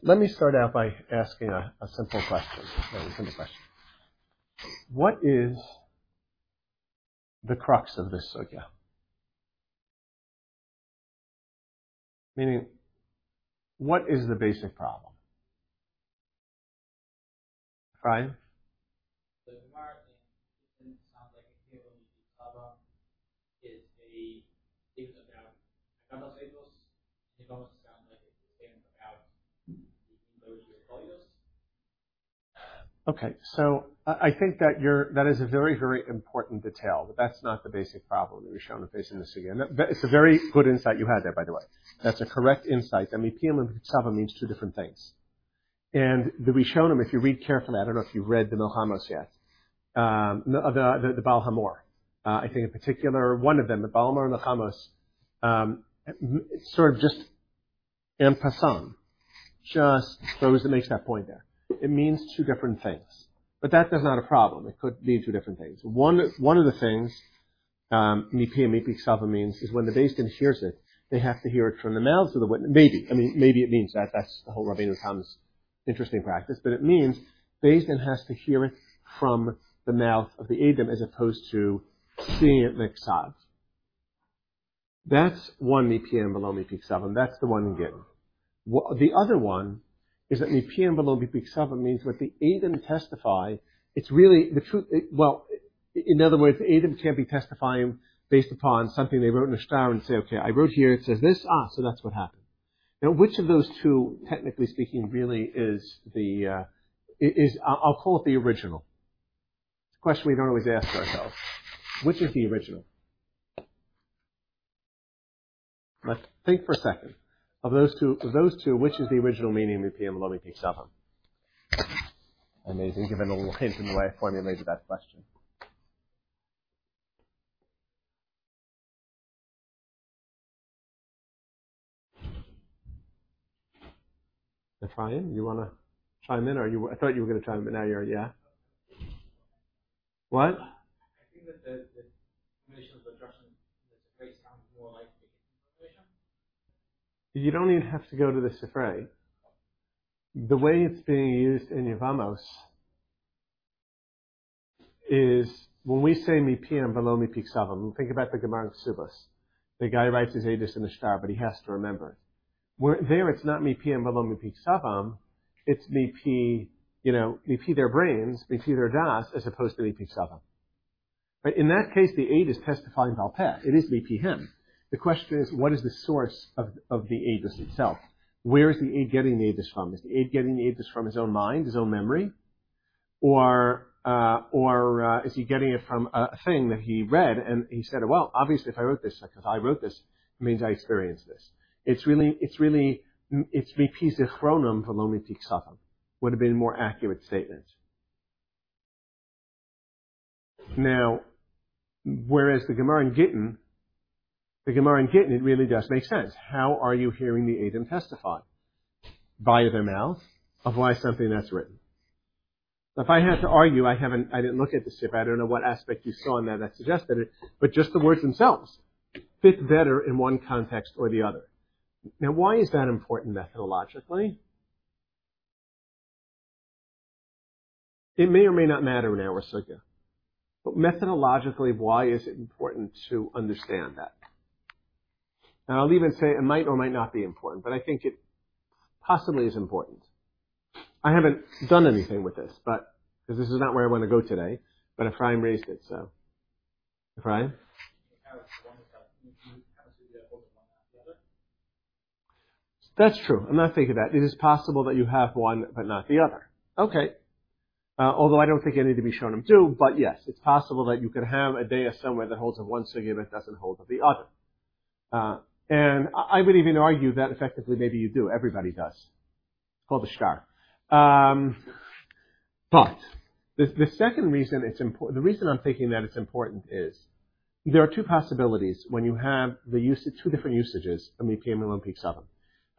Let me start out by asking a, a simple question. A simple question. What is the crux of this sugya? Meaning, what is the basic problem? Right? The Gemara in sounds like a Kilo Saba is a is about Agados Eidos. It almost sounds like it's a statement about the English Okay, so I think that that is a very, very important detail, but that's not the basic problem that we're showing facing this again. It's a very good insight you had there, by the way. That's a correct insight. I mean, and Pitzava means two different things. And the Rishonim, if you read carefully, I don't know if you've read the Milchamos yet, um, the, the, Baal HaMaor. Uh, I think in particular, one of them, the Baal HaMaor and the Chamos, um, sort of just en passant, just throws, it makes that point there. It means two different things. But that is not a problem. It could mean two different things. One, one of the things, um, mipi and means is when the Din hears it, they have to hear it from the mouths of the witness. Maybe. I mean, maybe it means that. That's the whole Rabbeinu Tam's interesting practice. But it means Din has to hear it from the mouth of the Adam as opposed to seeing it miksav. That's one mipi and below mipi ksava. That's the one Gittin. The other one is that Mipiyam below Mipiksava means what the Adam testify, it's really the truth, it, well, in other words, Adam can't be testifying based upon something they wrote in a star and say, okay, I wrote here, it says this, ah, so that's what happened. Now, which of those two, technically speaking, really is the, uh, is, I'll call it the original. It's a question we don't always ask ourselves. Which is the original? Let's think for a second. Of those two, of those two, which is the original meaning of PM Lomi Peak 7? Amazing, given a little hint in the way I formulated that question. Ephraim, you want to chime in, or you? I thought you were going to chime in, but now you're yeah. What? I think that the, the combination of the Russian the sounds more like you don't even have to go to the Sifrei. The way it's being used in Yevamos is when we say mipiam below mipiksavam, think about the Gemara Ksubas. The guy writes his Edis in the star, but he has to remember. Where there it's not mipiam below mipiksavam, it's mipi, you know, mipi their brains, mipi their das, as opposed to mipiksavam. Right? In that case, the aid is testifying valpeh. It is mipi him. The question is, what is the source of, of the Aedis itself? Where is the aid getting the Aedis from? Is the aid getting the Aedis from his own mind, his own memory? Or, uh, or uh, is he getting it from a thing that he read and he said, well, obviously if I wrote this, because I wrote this, it means I experienced this. It's really, it's really, it's mi zichronim v'lo mi would have been a more accurate statement. Now, whereas the Gemara in Gittin the Gemara in Gittin, it really does make sense. How are you hearing the Adam testify? Via their mouth of why something that's written. If I had to argue, I haven't, I didn't look at the Sifra. I don't know what aspect you saw in that that suggested it, but just the words themselves fit better in one context or the other. Now, why is that important methodologically? It may or may not matter in our sugya. But methodologically, why is it important to understand that? And I'll even say it might or might not be important, but I think it possibly is important. I haven't done anything with this, but because this is not where I want to go today, but Ephraim raised it, so. Ephraim? That's true. I'm not thinking that. It is possible that you have one but not the other. Okay. Uh, although I don't think any to be shown them do, but yes, it's possible that you could have a day somewhere that holds of one sugya but doesn't hold of the other. Uh, and I would even argue that effectively maybe you do. Everybody does. It's called the star. Um, but the, the second reason it's important, the reason I'm thinking that it's important is there are two possibilities when you have the use two different usages of MPM and Peak 7.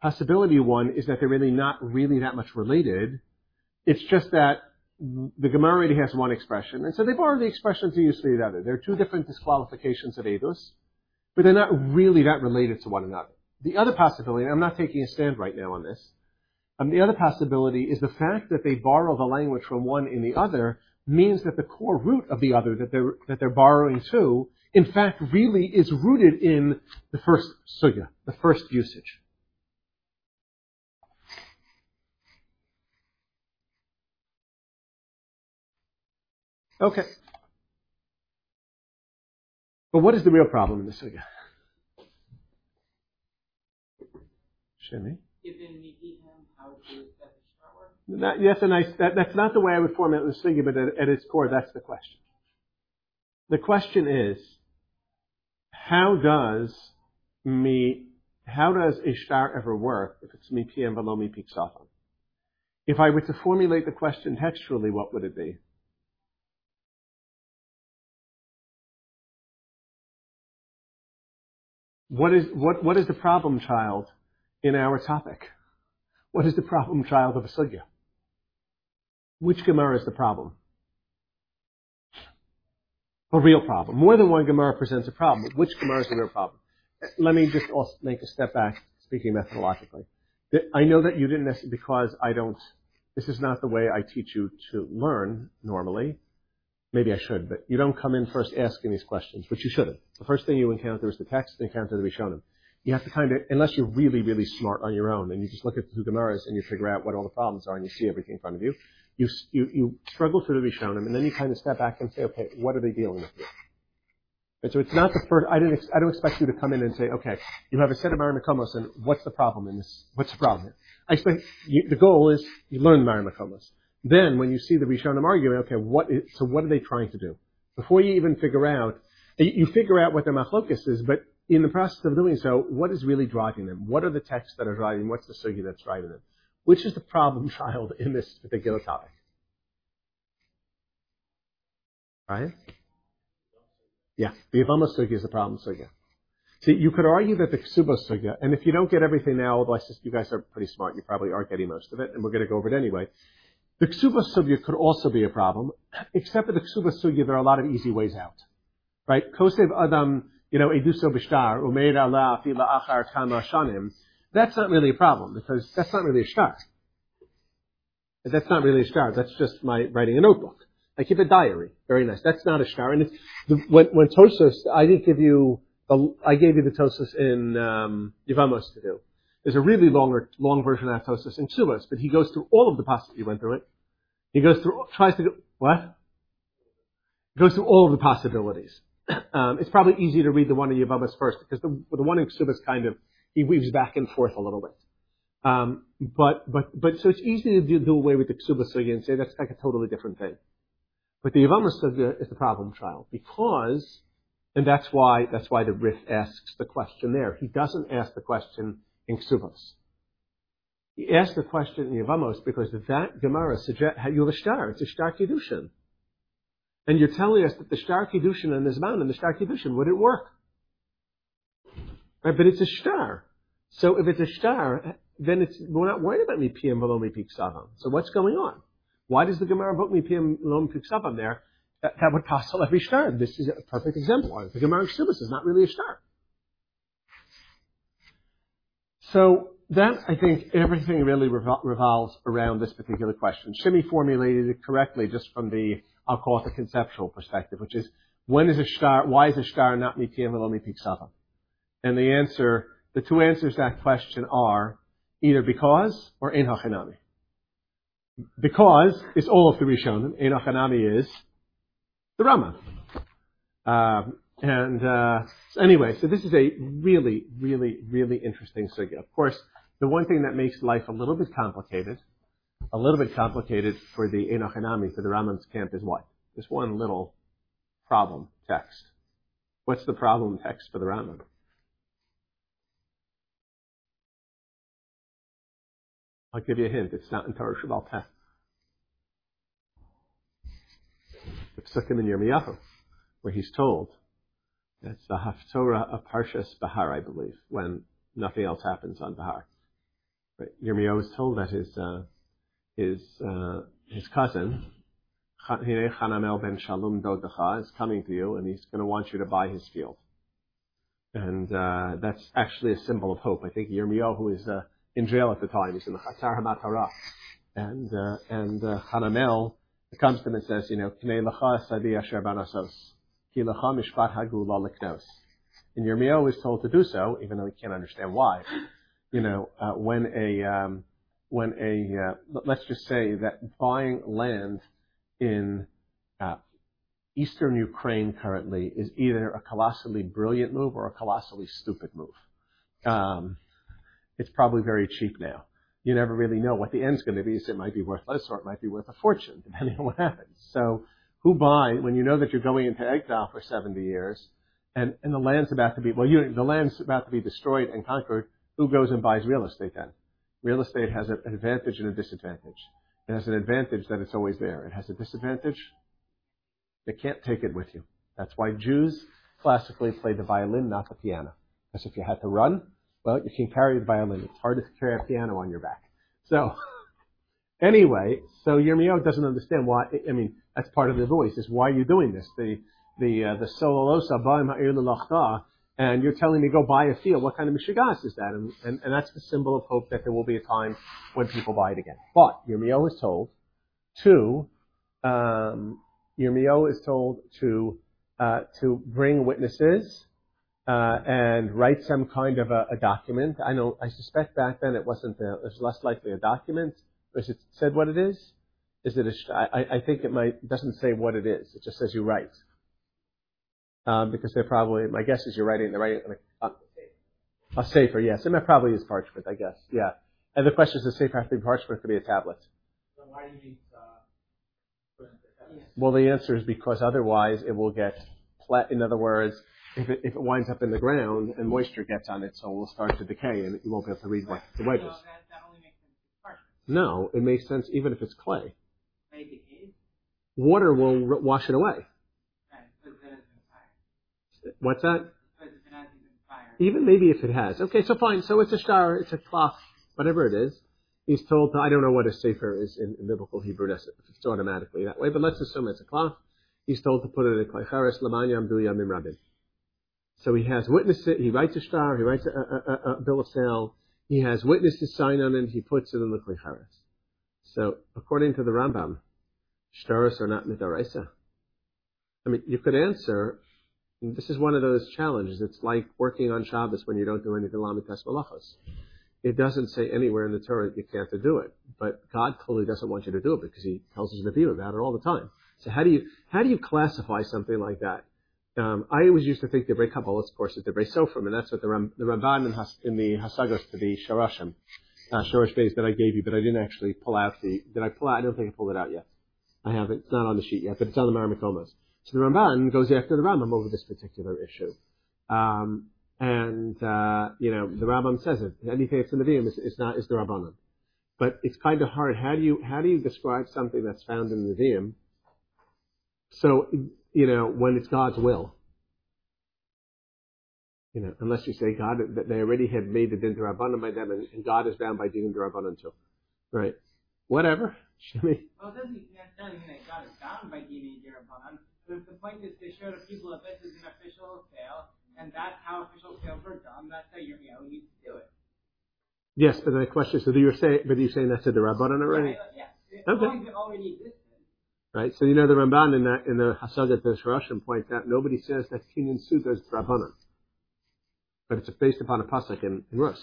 Possibility one is that they're really not really that much related. It's just that the Gemara already has one expression, and so they borrow the expression to use for the other. There are two different disqualifications of Eidos but they're not really that related to one another. The other possibility, and I'm not taking a stand right now on this, Um, the other possibility is the fact that they borrow the language from one in the other means that the core root of the other that they're, that they're borrowing to, in fact, really is rooted in the first sugya, the first usage. Okay. But what is the real problem in the sugya? Shimmy? That, yes, and I, that, that's not the way I would formulate the sugya, but at, at its core, that's the question. The question is, how does me, how does ishtar ever work if it's mi pm velo mi piksafam? If I were to formulate the question textually, what would it be? What is, what, what is the problem child in our topic? What is the problem child of a sugya? Which Gemara is the problem? A real problem. More than one Gemara presents a problem. Which Gemara is the real problem? Let me just make a step back, speaking methodologically. I know that you didn't necessarily, because I don't, this is not the way I teach you to learn normally. Maybe I should, but you don't come in first asking these questions, which you shouldn't. The first thing you encounter is the text, and encounter the Rishonim. You have to kind of, unless you're really, really smart on your own, and you just look at the Gemaras and you figure out what all the problems are, and you see everything in front of you, you, you, you struggle through the Rishonim, and then you kind of step back and say, okay, what are they dealing with here? And so it's not the first, I didn't, I don't expect you to come in and say, okay, you have a set of Marimakomos, and what's the problem in this? What's the problem here? I expect, you, the goal is you learn Marimakomos. Then when you see the Rishonim arguing, okay, what is, so what are they trying to do? Before you even figure out, you figure out what their machlokas is, but in the process of doing so, what is really driving them? What are the texts that are driving? them? What's the sugi that's driving them? Which is the problem child in this particular topic? Right? Yeah, the Yavama Sugya is the problem Sugya. See, you could argue that the Ksuba Sugya, and if you don't get everything now, although I suspect you guys are pretty smart, you probably are getting most of it, and we're going to go over it anyway. The Ksuba Sugya could also be a problem, except for the Ksuba Sugya, there are a lot of easy ways out. Right? Kosev Adam, you know, Eduso Bishtar, Umeir Allah Fila Achar Kama Shanim, that's not really a problem because that's not really a shtar. That's not really a shtar. That's just my writing a notebook. I keep a diary. Very nice. That's not a shtar. And the, when, when Tosos, I didn't give you, the, I gave you the Tosos in um, to do. There's a really longer, long version of that Tosos in Ksubas, but he goes through all of the possibilities. He went through it. He goes through, tries to go, what? He goes through all of the possibilities. Um, it's probably easy to read the one in Yevamos first because the, the one in Ksubas kind of he weaves back and forth a little bit. Um, but but but so it's easy to do, do away with the ksuba sugya and say that's like a totally different thing. But the Yavama sugya is the problem child because, and that's why that's why the Rif asks the question there. He doesn't ask the question in ksubas. He asked the question in Yavamos because that Gemara suggests you have a star. It's a star kiddushin. And you're telling us that the star kiddushin and this mountain, the star kiddushin, would it work? Right, but it's a star. So if it's a star, then it's we're not worried about below me peak So what's going on? Why does the Gemara put below me peak there? That, that would passel every star. This is a perfect example. The Gemara Ksubas is not really a star. So that I think everything really revol- revolves around this particular question. Shimi formulated it correctly just from the I'll call it the conceptual perspective, which is when is a star? Why is a star not mi pm below me peak and the answer, the two answers to that question are either because or ein hachanami. Because is all of the Rishonim. Ein hachanami is the Rama. Um, and uh, anyway, so this is a really, really, really interesting sugya. Of course, the one thing that makes life a little bit complicated, a little bit complicated for the Ein hachanami, for the Rambam's camp is what? This one little problem text. What's the problem text for the Rambam? I'll give you a hint. It's not in Torah Shabbal Peh. The Psukim in Yirmiyahu, where he's told, that's the Haftorah of Parshas Bahar, I believe, when nothing else happens on Bahar. But Yirmiyahu was told that his, uh, his, uh, his cousin, Hanamel ben Shalom Dodacha, is coming to you and he's going to want you to buy his field. And uh, that's actually a symbol of hope. I think Yirmiyahu is uh, in jail at the time. He's in the Chatzar HaMatara. And, uh, and, uh, Hanamel comes to him and says, you know, K'nei Lacha Sadi Asher Banasos. And Yirmiyahu is told to do so, even though he can't understand why. You know, uh, when a, um, when a, uh, let's just say that buying land in, uh, eastern Ukraine currently is either a colossally brilliant move or a colossally stupid move. Um, it's probably very cheap now. You never really know what the end's going to be. So it might be worth less or it might be worth a fortune, depending on what happens. So who buy when you know that you're going into exile for 70 years and, and the land's about to be, well, you, the land's about to be destroyed and conquered. Who goes and buys real estate then? Real estate has an advantage and a disadvantage. It has an advantage that it's always there. It has a disadvantage you can't take it with you. That's why Jews classically play the violin, not the piano. Because if you had to run, well, you can carry the violin. It's hard to carry a piano on your back. So, anyway, so Yirmiyahu doesn't understand why, I mean, that's part of the voice, is why are you doing this? The, the, uh, the sololosa ba'im ha'ir and you're telling me go buy a field. What kind of mishigas is that? And, and, and that's the symbol of hope that there will be a time when people buy it again. But Yirmiyahu is told to um, Yirmiyahu is told to uh, to bring witnesses uh, and write some kind of a, a, document. I know. I suspect back then it wasn't. A, it was less likely a document. Is it said what it is? Is it? A, I, I think it might. Doesn't say what it is. It just says you write. Um, because they're probably. My guess is you're writing. They're writing a, a, a safer. Yes, and that probably is parchment. I guess. Yeah. And the question is, the safer have to be parchment? Could be a tablet. So why do you need well, the answer is because otherwise it will get flat. In other words, if it, if it winds up in the ground and moisture gets on it, so it will start to decay and you won't be able to read what the wedges. Well, that, that only makes sense No, it makes sense even if it's clay. Water will wash it away. What's that? Even maybe if it has. Okay, so fine. So it's a star, it's a cloth, whatever it is. He's told to, I don't know what a sefer is in, in biblical Hebrew, if it's automatically that way, but let's assume it's a cloth. He's told to put it in a klecharis, lamanyam duyam rabin. So he has witnesses, he writes a star, he writes a, a, a, a, bill of sale, he has witnesses sign on it, he puts it in the klecharis. So according to the Rambam, stars are not midaraisa. I mean, you could answer, this is one of those challenges. It's like working on Shabbos when you don't do anything lamites malachos. It doesn't say anywhere in the Torah that you can't do it, but God clearly doesn't want you to do it because He tells His Nevi'im about it all the time. So how do you how do you classify something like that? Um, I always used to think the Kabbalah, of course, is the Sofrim, and that's what the, Ram, the Ramban in, Has, in the Hasagos to the Sharashim, uh, Shorosh Beis that I gave you, but I didn't actually pull out the. Did I pull out? I don't think I pulled it out yet. I haven't. It's not on the sheet yet, but it's on the Maramakomas. So the Ramban goes after the Rambam over this particular issue. Um, and, uh, you know, the Rambam says it. Anything that's in the Nevi'im is, is not, is the Rabbanan. But it's kind of hard. How do you, how do you describe something that's found in the Nevi'im? So, you know, when it's God's will. You know, unless you say God, that they already had made the din Rabbanan by them, and, and, God is bound by din Rabbanan too. Right. Whatever. Well, it doesn't necessarily mean that God is bound by din Rabbanan. But the point is to show the people that this is an official sale, and that's how official sales are done. That's how Yirmiyahu needs to do it. Yes, but the question is, so do you're saying, but you're saying that's a Rabbanan already? Yeah, yeah. Okay. It already existed. Right, so you know the Ramban in that in the Hasagat the Shirashim points out nobody says that Kinyan Suda is Rabbanan, but it's based upon a pasuk in, in Rus.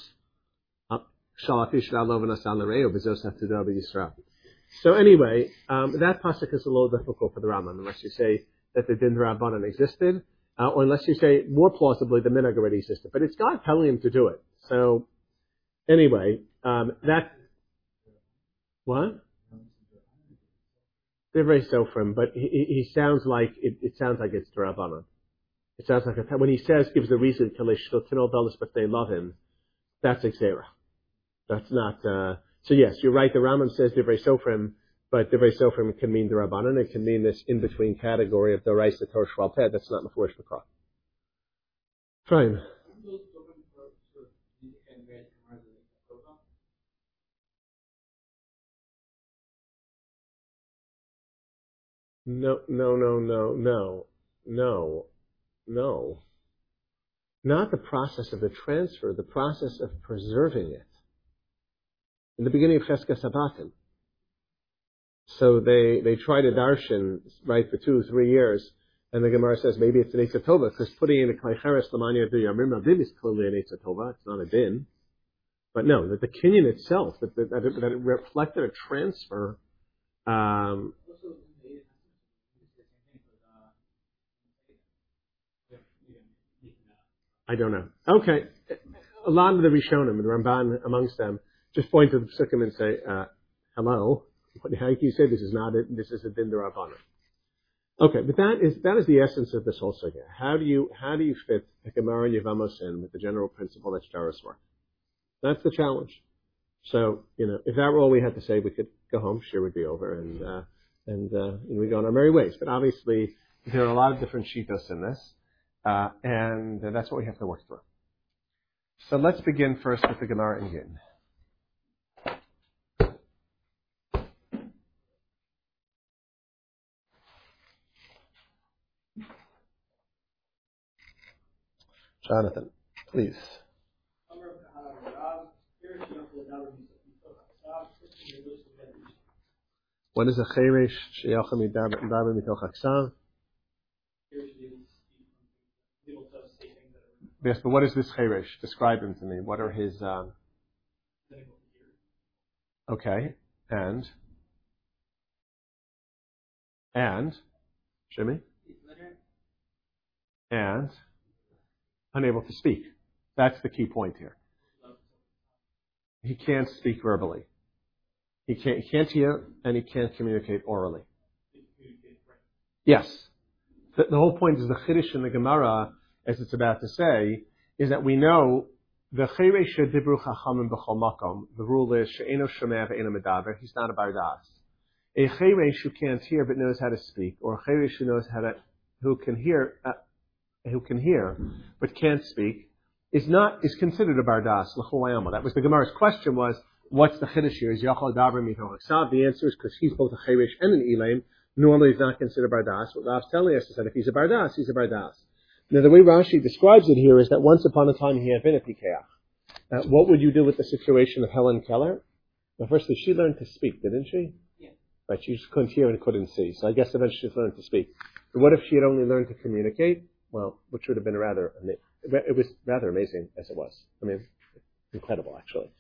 So anyway, um, that pasuk is a little difficult for the Rambam unless you say that the Din Rabbanan existed, uh, or unless you say more plausibly the minhag already existed. But it's God telling him to do it. So anyway, um, that what? They're very sofrim, but he, he sounds like it, it sounds like it's Rabbanan. It sounds like a, when he says gives the reason but they love him. That's Xera. That's not. Uh, so yes, you're right. The Rambam says very sofrim but Divrei Sofrim can mean the Rabbanan. It can mean this in-between category of the Raisa Torah Shvalpeh. That's not Mefurish Makra. Fine. No, no, no, no, no, no, no. Not the process of the transfer, the process of preserving it. in the beginning of Chezkas HaBatim. So they, they try to darshan, right, for two, three years, and the Gemara says maybe it's an Eitzah Tova, because putting in a Kleicheres Lamanya Du Yamim Din is clearly an Eitzah Tova, it's not a din. But no, that the Kenyan itself, that, that, that it reflected a transfer, um, Also, the it's the same thing with uh, we didn't make that. I don't know. Okay. A lot of the Rishonim, and the Ramban amongst them, just point to the Psukim and say, uh, hello, what, how can you say this is not it, this is a din derabbanan? Okay, but that is, that is the essence of this whole sugya. How do you, how do you fit the Gemara and Yevamos in with the general principle that Shtaris work? That's the challenge. So, you know, if that were all we had to say, we could go home, sure would be over, and, uh, and, uh, we go on our merry ways. But obviously, there are a lot of different shitos in this, uh, and that's what we have to work through. So let's begin first with the Gemara in Gittin. Jonathan, please. What is a cheresh sheyachem midarbe mitoch aksav? Yes, but what is this cheresh? Describe him to me. What are his? Um... Okay, and and Jimmy and unable to speak. That's the key point here. He can't speak verbally. He can't, he can't hear and he can't communicate orally. Yes. The, the whole point is the Chiddush in the Gemara, as it's about to say, is that we know the Cheresh Dibru Chachamim B'chol Makom, the rule is She'eno Shomeh Ve'eno Medaber, he's not a Bardas. A Cheresh who can't hear but knows how to speak, or a Cheresh who knows how to, who can hear, uh, who can hear but can't speak, is not is considered a bardas l'cholayama. That was the Gemara's question was, what's the chiddush here? Is yachal daber mitochaksav? The answer is because he's both a cheresh and an elaim. Normally, he's not considered bardas. What Rav's telling us is that if he's a bardas, he's a bardas. Now, the way Rashi describes it here is that once upon a time he had been a pikeach. Uh, what would you do with the situation of Helen Keller? Well, firstly, she learned to speak, didn't she? Yeah. Right, she just couldn't hear and couldn't see. So I guess eventually she learned to speak. But what if she had only learned to communicate? Well, which would have been rather, it was rather amazing as it was. I mean, incredible actually.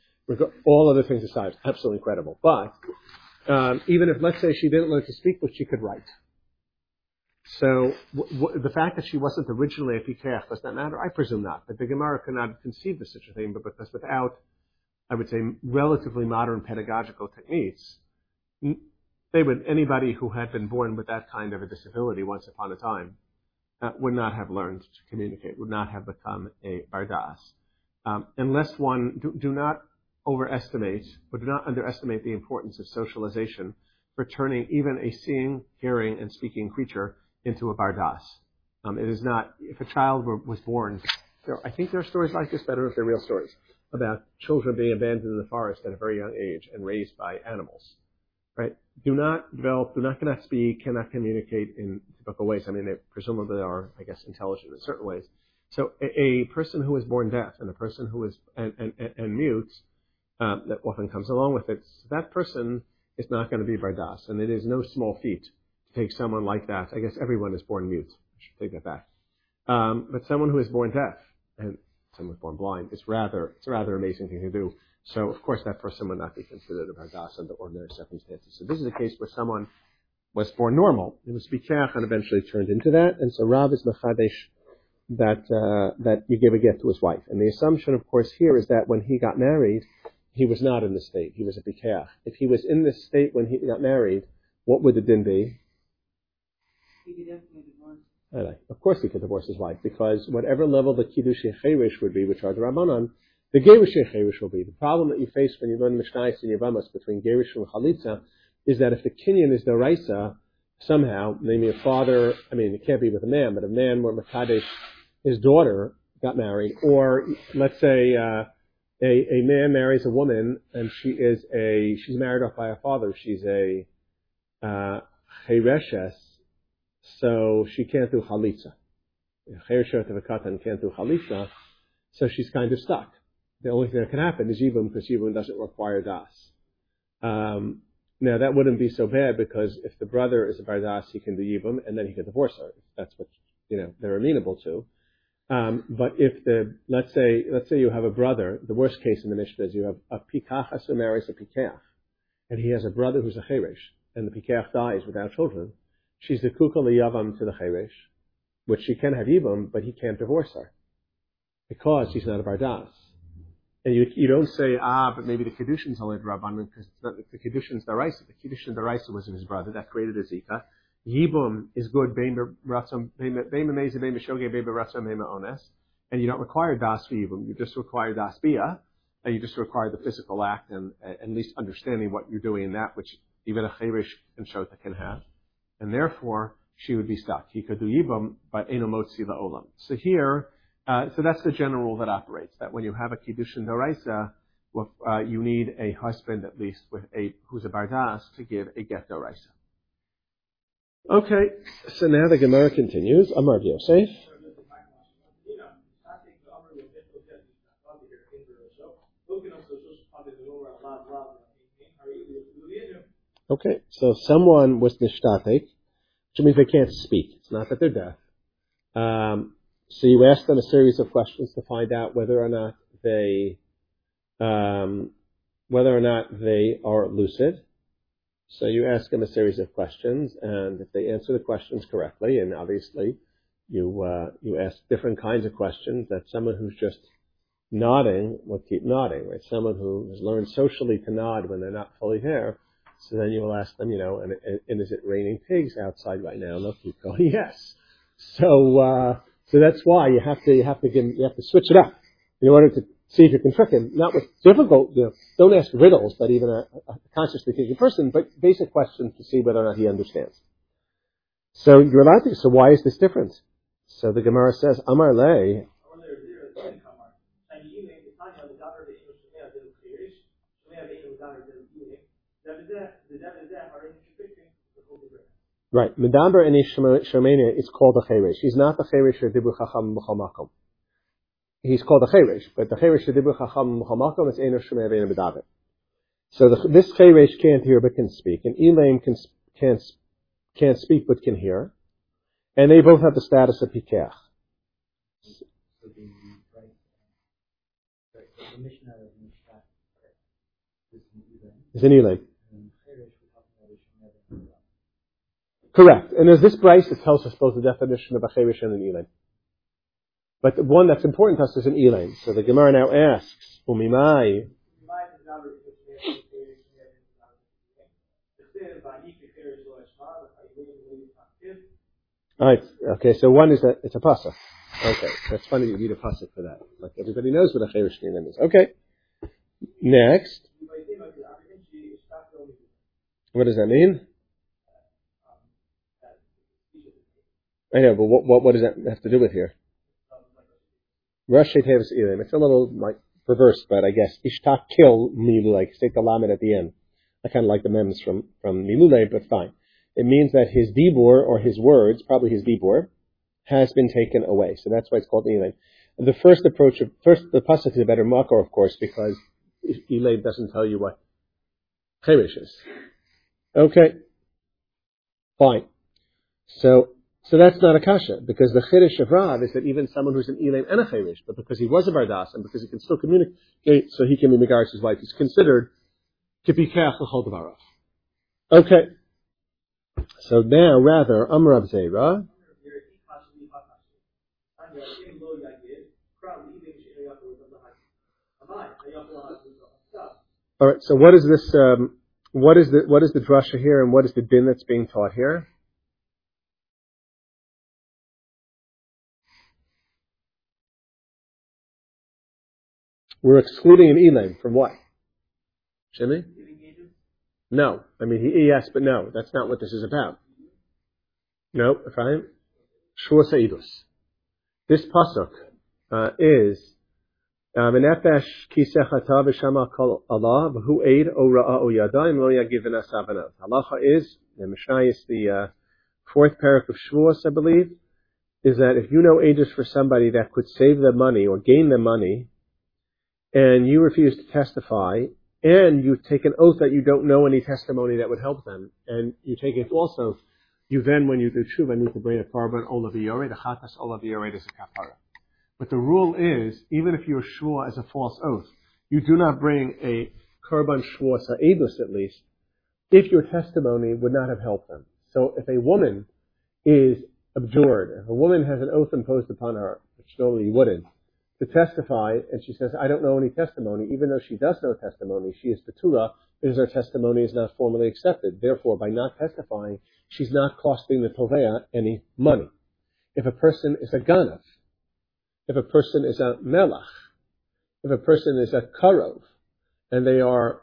All other things aside, absolutely incredible. But um, even if, let's say, she didn't learn to speak, but she could write. So w- w- the fact that she wasn't originally a pikeach does that matter? I presume not. But the Gemara could not of such a thing, but because without, I would say, relatively modern pedagogical techniques, they would anybody who had been born with that kind of a disability once upon a time uh, would not have learned to communicate, would not have become a bardas. Um, unless one do, do, not overestimate or do not underestimate the importance of socialization for turning even a seeing, hearing, and speaking creature into a bardas. Um, it is not, if a child were, was born, there, I think there are stories like this, better if they're real stories, about children being abandoned in the forest at a very young age and raised by animals right? Do not develop, do not cannot speak, cannot communicate in typical ways. I mean, they presumably are, I guess, intelligent in certain ways. So a, a person who is born deaf and a person who is and and, and mute, um, that often comes along with it, that person is not going to be bardas, and it is no small feat take someone like that. I guess everyone is born mute. I should take that back. Um, but someone who is born deaf and someone born blind, it's rather it's a rather amazing thing to do. So, of course, that person would not be considered a bardas under ordinary circumstances. So this is a case where someone was born normal. It was bikach and eventually turned into that. And so Rav is machadesh that, uh, that you give a gift to his wife. And the assumption, of course, here is that when he got married, he was not in this state. He was a bikach. If he was in this state when he got married, what would the din be? Of course he could divorce his wife, because whatever level the kiddush cherish would be, which are the rabbanon, the Gerish Cherish will be. The problem that you face when you learn Mishnais and Yavamas between Gerish and Chalitza is that if the Kenyan is the Raisa, somehow, namely a father, I mean, it can't be with a man, but a man where Makadesh, his daughter got married, or let's say, uh, a, a man marries a woman and she is a, she's married off by a father, she's a, uh, so she can't do Chalitza. Katan can't do Chalitza, so she's kind of stuck the only thing that can happen is Yibum because Yibum doesn't require Das. Um, now that wouldn't be so bad because if the brother is a bardas, he can do yibum and then he can divorce her. That's what you know they're amenable to. Um, but if the let's say let's say you have a brother, the worst case in the Mishnah is you have a pikach who marries a pikach, and he has a brother who's a cheresh, and the pikach dies without children. She's the kukal yavam to the cheresh, which she can have yibum, but he can't divorce her because she's not a bardas. And you, you don't say, ah, but maybe the Kedushin's only Rabbanon because the Kedushin's Daraisa. The Kedushin Daraisa was his brother that created a Zika. Yibum is good. And you don't require Das for Yibum. You just require Das Bia. And you just require the physical act and, at least understanding what you're doing in that, which even a Cherish and Shota can have. And therefore, she would be stuck. He could do Yibum, but Enomotzi Olam. So here, uh, so that's the general rule that operates, that when you have a Kiddushin Doraisa, uh, you need a husband at least with a, who's a Bardas to give a get Doraisa. Okay, so now the Gemara continues. Amar Yosef. Okay, so someone was nishtatek, which means they can't speak. It's not that they're deaf. Um, so you ask them a series of questions to find out whether or not they, um, whether or not they are lucid. So you ask them a series of questions, and if they answer the questions correctly, and obviously you uh, you ask different kinds of questions, that someone who's just nodding will keep nodding, right? Someone who has learned socially to nod when they're not fully there, so then you will ask them, you know, and, and is it raining pigs outside right now? And they'll keep going, yes. So uh, so that's why you have to you have to give, you have to switch it up in order to see if you can trick him. Not with difficult, you know, don't ask riddles that even a, a consciously thinking person, but basic questions to see whether or not he understands. So you're allowed to. So why is this different? So the Gemara says, Amar Le. Right. Medamber and Shemenia is called a cheresh. He's not the cheresh of Dibur Chacham Muchamakom. He's called a cheresh, but the cheresh of Dibur Chacham Muchamakom is Eino Shemenia Ve'ena Medaber. So the, this cheresh can't hear but can speak, and Elaim can, can't, can't speak but can hear, and they both have the status of Pikech. Is an Elaim. Correct. And as this Brisa tells us both the definition of a Cherish and an Elaim. But the one that's important to us is an Elaim. So the Gemara now asks, Umimai. Alright, okay, so one is a, it's a pasuk. Okay, that's funny you need a pasuk for that. Like everybody knows what a cherish and is. Okay. Next. What does that mean? I know, but what, what, what does that have to do with here? Rosh Tevis Elim. It's a little like perverse, but I guess Ishtak kill Milule. Take the lamed at the end. I kind of like the memes from from Milule, but fine. It means that his dibor or his words, probably his dibor, has been taken away. So that's why it's called Elim. The first approach of first the pasuk is a better makor, of course, because Elim doesn't tell you what cherish is. Okay, fine. So so that's not a kasha, because the chirish of Rav is that even someone who's an Elam and a chirish, but because he was a bardas and because he can still communicate, so he can be megaris his wife, he's considered to be devarav. Okay. So now, rather, Amrav Zera. All right. So what is this? Um, what is the what is the drasha here, and what is the din that's being taught here? We're excluding an Elam from what? Jimmy? No. I mean, he, yes, but no. That's not what this is about. No, Ephraim? Shua Sa'idus. This pasuk uh, is Menefesh kisechata b'shama kol Allah v'hu eid o ra'a o yadayim lo yagivin asavanot. Halacha is, the Mishnah is the uh, fourth parak of Shavuos, I believe, is that if you know ages for somebody that could save them money or gain them money and you refuse to testify, and you take an oath that you don't know any testimony that would help them, and you take a false oath, you then, when you do tshuva, need to bring a korban olaviyore, the chatas olaviyore is a kapara. But the rule is, even if you're shua as a false oath, you do not bring a korban shua sa'edus at least, if your testimony would not have helped them. So if a woman is abjured, if a woman has an oath imposed upon her, which normally you wouldn't, to testify, and she says, I don't know any testimony, even though she does know testimony, she is Betula, because her testimony is not formally accepted. Therefore, by not testifying, she's not costing the Tovea any money. If a person is a Ganav, if a person is a Melach, if a person is a Karov, and they are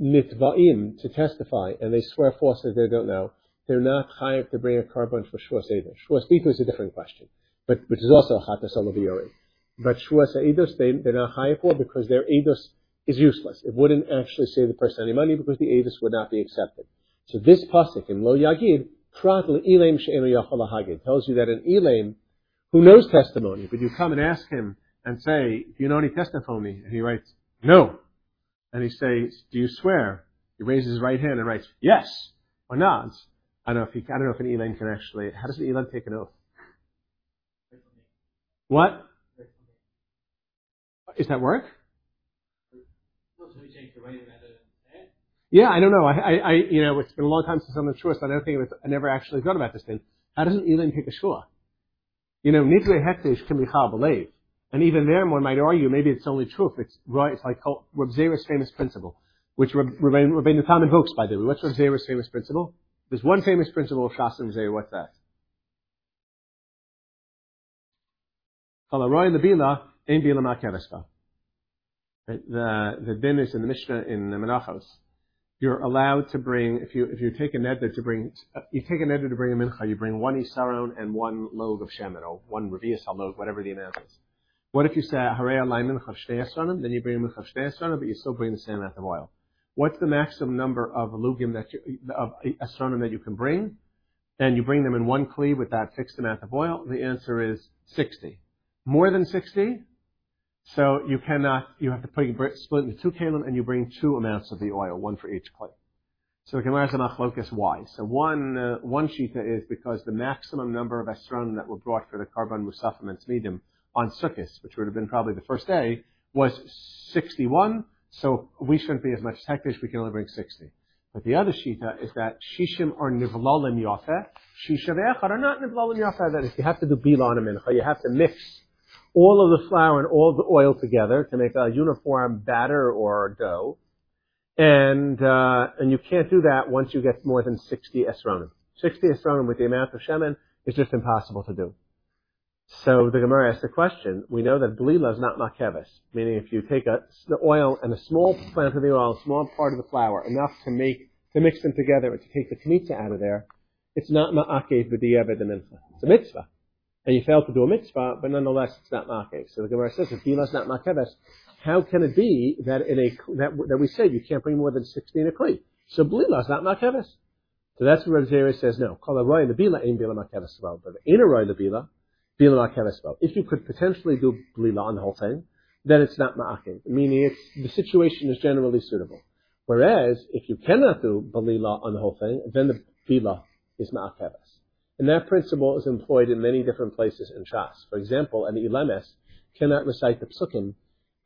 mitvaim to testify, and they swear falsely they don't know, they're not chayiv to bring a korban for shua seder. Shua is a different question, but which is also a chatas olaviyori. But shua seidos they they're not chayiv for because their eidos is useless. It wouldn't actually save the person any money because the eidos would not be accepted. So this pasuk in Lo Yagid prat elam she'enu yachal hagid tells you that an elam who knows testimony, but you come and ask him and say, "Do you know any testimony?" and he writes, "No." and he says, "Do you swear?" He raises his right hand and writes, "Yes," or nods. I don't know if he, I don't know if an Elam can actually. How does an Elam take an oath? What? Is that work? Yeah, I don't know. I, I, I, you know, it's been a long time since I'm in shua, so I don't think was, I never actually thought about this thing. How does an Elam take a shua? You know, nidre hektish can be chal believe. And even there, one might argue maybe it's only true if It's right. It's like Reb Zera's famous principle, which Rabbeinu Tam invokes, by the way. What's Reb Zera's famous principle? There's one famous principle of Shas and Zera. What's that? In the the din is in the Mishnah in the Menachos. You're allowed to bring if you if you take a neder to bring you take a neder to bring a mincha. You bring one isaron and one log of shemen or one revius halog, whatever the amount is. What if you say Harei Alaymin Chav then you bring a mincha Chav but you still bring the same amount of oil? What's the maximum number of lugim that you, of astronim that you can bring? And you bring them in one kli with that fixed amount of oil. The answer is 60. More than 60? So you cannot, you have to put, split into two kalim and you bring two amounts of the oil, one for each kli. So Gemara is machlokas why. So one, uh, one shita is because the maximum number of astronim that were brought for the korban musafim and tzmidim on Sukkot, which would have been probably the first day, was 61. So we shouldn't be as much hektish. We can only bring 60. But the other shita is that shishim are nivlalim yafeh. Shisha ve'echad are not nivlalim yafeh. That if you have to do bila on a mincha, you have to mix all of the flour and all the oil together to make a uniform batter or dough. And, uh, and you can't do that once you get more than 60 esronim. 60 esronim with the amount of shemen is just impossible to do. So the Gemara asks the question, we know that blila is not makevis, meaning if you take a, the oil and a small plant of the oil, a small part of the flour, enough to make, to mix them together and to take the kmitza out of there, it's not ma'akev b'diyeved the mincha. It's a mitzvah. And you fail to do a mitzvah, but nonetheless it's not ma'akev. So the Gemara says, if is not makevis, how can it be that in a, that, that we said you can't bring more than 60 in a kli? So blila is not makevis. So that's where Zera says, no, kol roy lebila ain't bila makevis well. But in a roy lebila, if you could potentially do blila on the whole thing, then it's not ma'akim, meaning it's, the situation is generally suitable. Whereas, if you cannot do blila on the whole thing, then the bila is ma'akeves. And that principle is employed in many different places in Shas. For example, an ilames cannot recite the psukim,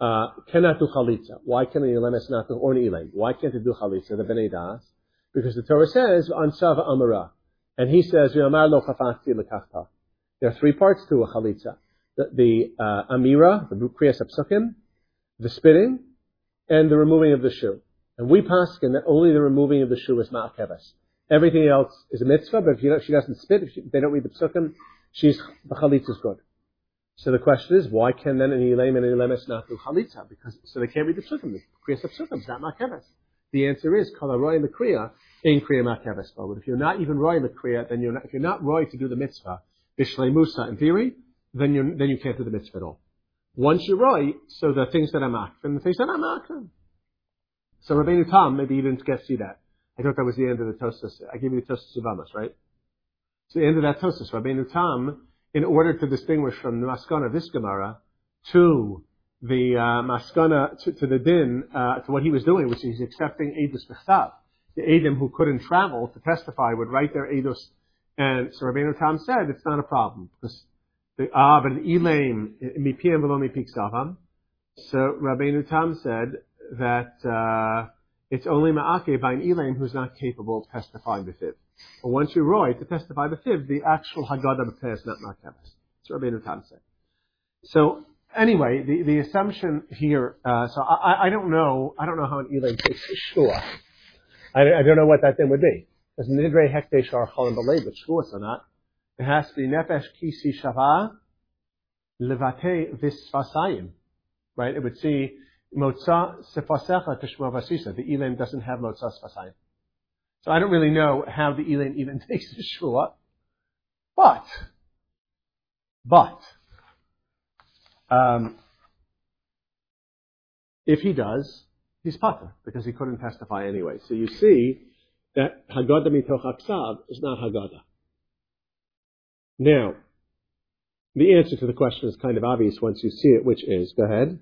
uh, cannot do chalitza. Why can an ilames not do, or an? Why can't it do chalitza, the bnei das? Because the Torah says, on sava amara. And he says, lo. There are three parts to a chalitza. The, the uh, amira, the kriyas psukim, the spitting, and the removing of the shoe. And we paskin that only the removing of the shoe is ma'akeves. Everything else is a mitzvah, but if you know, she doesn't spit, if she, they don't read the psukim, she's, the chalitza is good. So the question is, why can then an ilam and an ilamis not do chalitza? Because, so they can't read the psukim. The kriyas psukim is not ma'akeves. The answer is, kala roy in the kriya, in kriya ma'akeves. But if you're not even roy in the kriya, then you're not, if you're not roy to do the mitzvah, Musa in theory, then you then you can't do the mitzvah at all. Once you're right, so the things that are makfim, the things that are makfim. So Rabbeinu Tam, maybe you didn't get see that. I thought that was the end of the Tosas. I gave you the Tosas of Amos, right? So the end of that Tosas, Rabbeinu Tam, in order to distinguish from the Maskana of this Gemara to the uh, maskana to, to the din uh, to what he was doing, which is accepting edus b'chtav. The edim who couldn't travel to testify would write their edus, and so Rabbeinu Tam said it's not a problem because the ah, but elaim mipiem v'lo mipiksavam. So Rabbeinu Tam said that uh, it's only ma'ake by an elaim who's not capable of testifying b'fiv. But once you're roy to testify b'fiv, the actual haggadah b'peh is not ma'keves. That's what Rabbeinu Tam said. So anyway, the, the assumption here, uh, so I, I don't know, I don't know how an Elam takes Shua. I, I don't know what that then would be. Does Nidre Hekdesh or Cholim Balei, but Shua or not. It has to be Nefesh Kisi Shava Levate Visvasayim. Right? It would see Motza Sefasecha Tishma Vasisa. The Elam doesn't have Motza Sefasayim. So I don't really know how the Elam even takes the Shua. But, but, um, if he does, he's pater because he couldn't testify anyway. So you see that Haggadah mitoch aksav is not Haggadah. Now, the answer to the question is kind of obvious once you see it, which is, go ahead.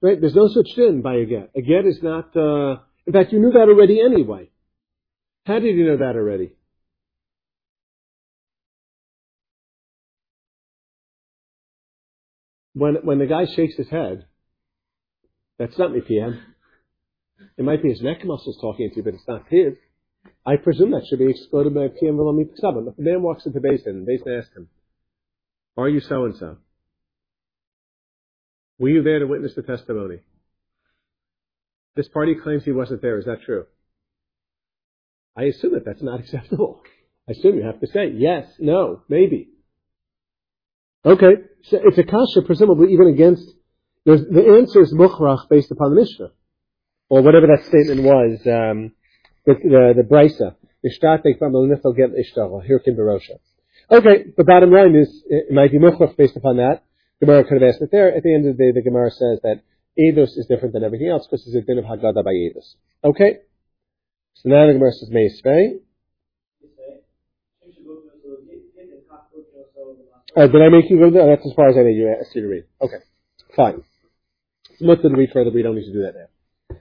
Right, there's no such thing by a get. A get is not, uh, in fact, you knew that already anyway. How did you know that already? When, when the guy shakes his head, that's not me PM. It might be his neck muscles talking to you, but it's not his. I presume that should be exploded by PM Velami Piksabim. If a man walks into Beis Din and Beis Din asks him, Are you so and so? Were you there to witness the testimony? This party claims he wasn't there. Is that true? I assume that that's not acceptable. I assume you have to say yes, no, maybe. Okay, so it's a kasha, presumably even against. The answer is mukhrach based upon the Mishnah, or whatever that statement was. Um, the the, the brisa. Okay, the bottom line is it might be mukhrach based upon that. Gemara could have asked it there. At the end of the day, the Gemara says that edus is different than everything else because it's a din of haggadah by edus. Okay. So now the Gemara says Meisvei. Uh, did I make you go there? That's as far as I made you ask you to read. Okay, fine. Look to read further, we don't need to do that now.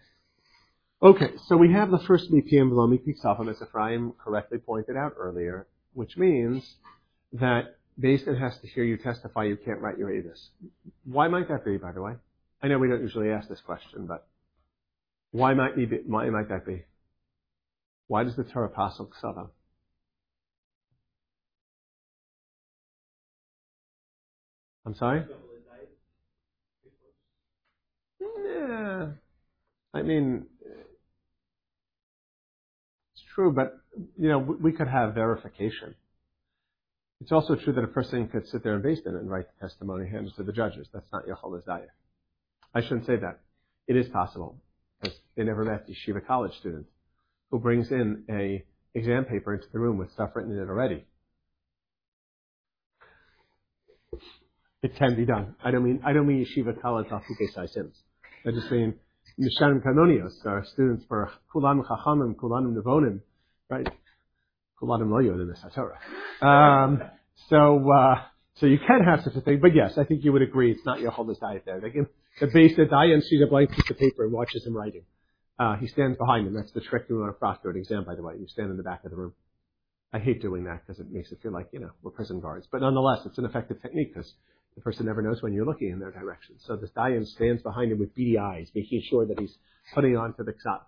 Okay, so we have the first BPM below Mikpiksafim, as Ephraim correctly pointed out earlier, which means that Beis Din has to hear you testify you can't write your Avis. Why might that be, by the way? I know we don't usually ask this question, but why might, be, why might that be? Why does the Torah pasuk ksava? I'm sorry? Yeah. I mean, it's true, but, you know, we could have verification. It's also true that a person could sit there in basement and write the testimony hands to the judges. That's not Yachol Daya. I shouldn't say that. It is possible, because they never met yeshiva college student who brings in a exam paper into the room with stuff written in it already. It can be done. I don't mean I don't mean yeshiva college Sai Sims. I just mean Mishanim Kanonios are students for Kulam Chachamim, Kulam Nevonim, right? Kulam Loyo in the Torah. Um, so uh, so you can have such a thing, but yes, I think you would agree it's not your whole diet there. They can the base the Dayan sees a blank piece of paper and watches him writing. Uh, he stands behind him. That's the trick doing on a proctor exam, by the way. You stand in the back of the room. I hate doing that because it makes it feel like, you know, we're prison guards. But nonetheless, it's an effective technique because the person never knows when you're looking in their direction. So this Dayan stands behind him with beady eyes, making sure that he's putting on to the ksav.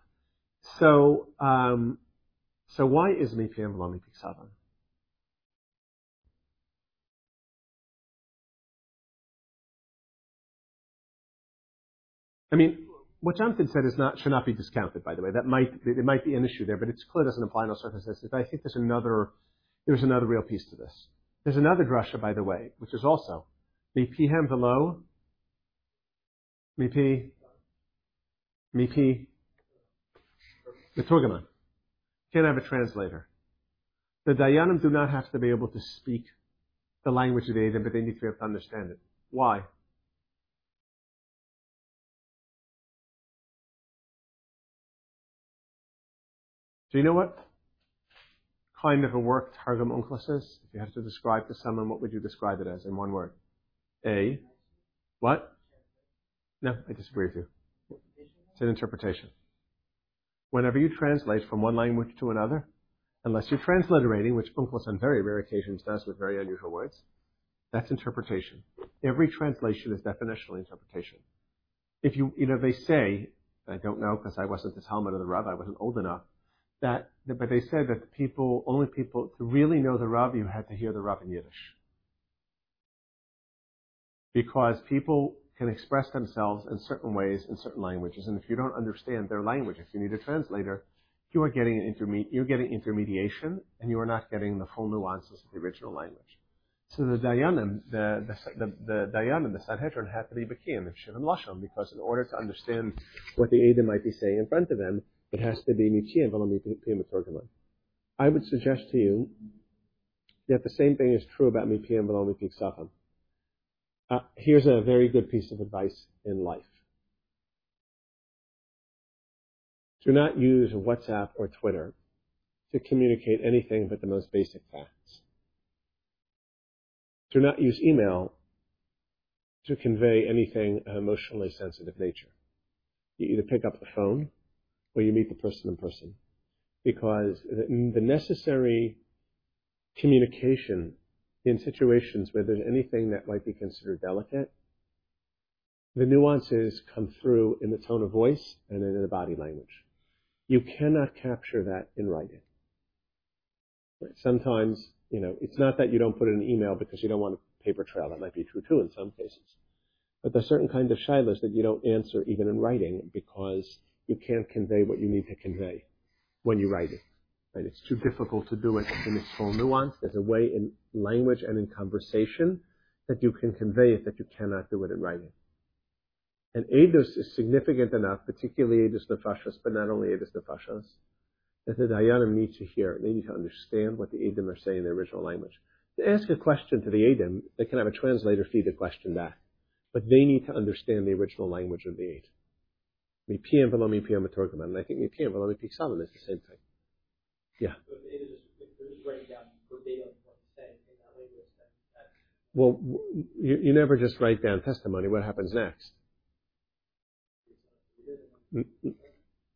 So, um, so why is Mipiyam V'lo Mipiksavan? I mean, what Jonathan said is not should not be discounted. By the way, that might it might be an issue there, but it's clear doesn't apply in all circumstances. I think there's another there's another real piece to this. There's another drasha, by the way, which is also mipihem velo mipi mipi the turgaman can't have a translator. The dayanim do not have to be able to speak the language of the Adam, but they need to be able to understand it. Why? Do you know what? kind of a work Targum Onkelos is? If you have to describe to someone, what would you describe it as in one word? A. What? No, I disagree with you. It's an interpretation. Whenever you translate from one language to another, unless you're transliterating, which Onkelos on very rare occasions does with very unusual words, that's interpretation. Every translation is definitionally interpretation. If you, you know, they say, I don't know because I wasn't the Talmud of the Rav, I wasn't old enough, that, but they said that the people, only people, to really know the Rav, you had to hear the Rav in Yiddish. Because people can express themselves in certain ways in certain languages, and if you don't understand their language, if you need a translator, you are getting interme- you're getting intermediation, and you are not getting the full nuances of the original language. So the Dayanim, the, the, the, the Dayanim, the Sanhedrin had to be Bakim, Shivim Lashon, because in order to understand what the Adam might be saying in front of them, it has to be Mitziyim V'lo I would suggest to you that the same thing is true about Mipiyim V'lo Mipiksachim. Uh, here's a very good piece of advice in life. Do not use WhatsApp or Twitter to communicate anything but the most basic facts. Do not use email to convey anything of emotionally sensitive nature. You either pick up the phone or you meet the person in person. Because the necessary communication in situations where there's anything that might be considered delicate, the nuances come through in the tone of voice and in the body language. You cannot capture that in writing. Sometimes you know, it's not that you don't put it in an email because you don't want a paper trail. That might be true too in some cases. But there's certain kind of shilas that you don't answer even in writing because you can't convey what you need to convey when you write it. Right? It's too difficult to do it in its full nuance. There's a way in language and in conversation that you can convey it that you cannot do it in writing. And edus is significant enough, particularly edus Nefashas, but not only edus Nefashas, that the Dayanim need to hear. They need to understand what the Edom are saying in the original language. To ask a question to the Edom, they can have a translator feed the question back. But they need to understand the original language of the Edom. Mipiyam v'lo mipiyam And I think mipiyam v'lo mipiyam is the same thing. Yeah. Well, you, you never just write down testimony. What happens next?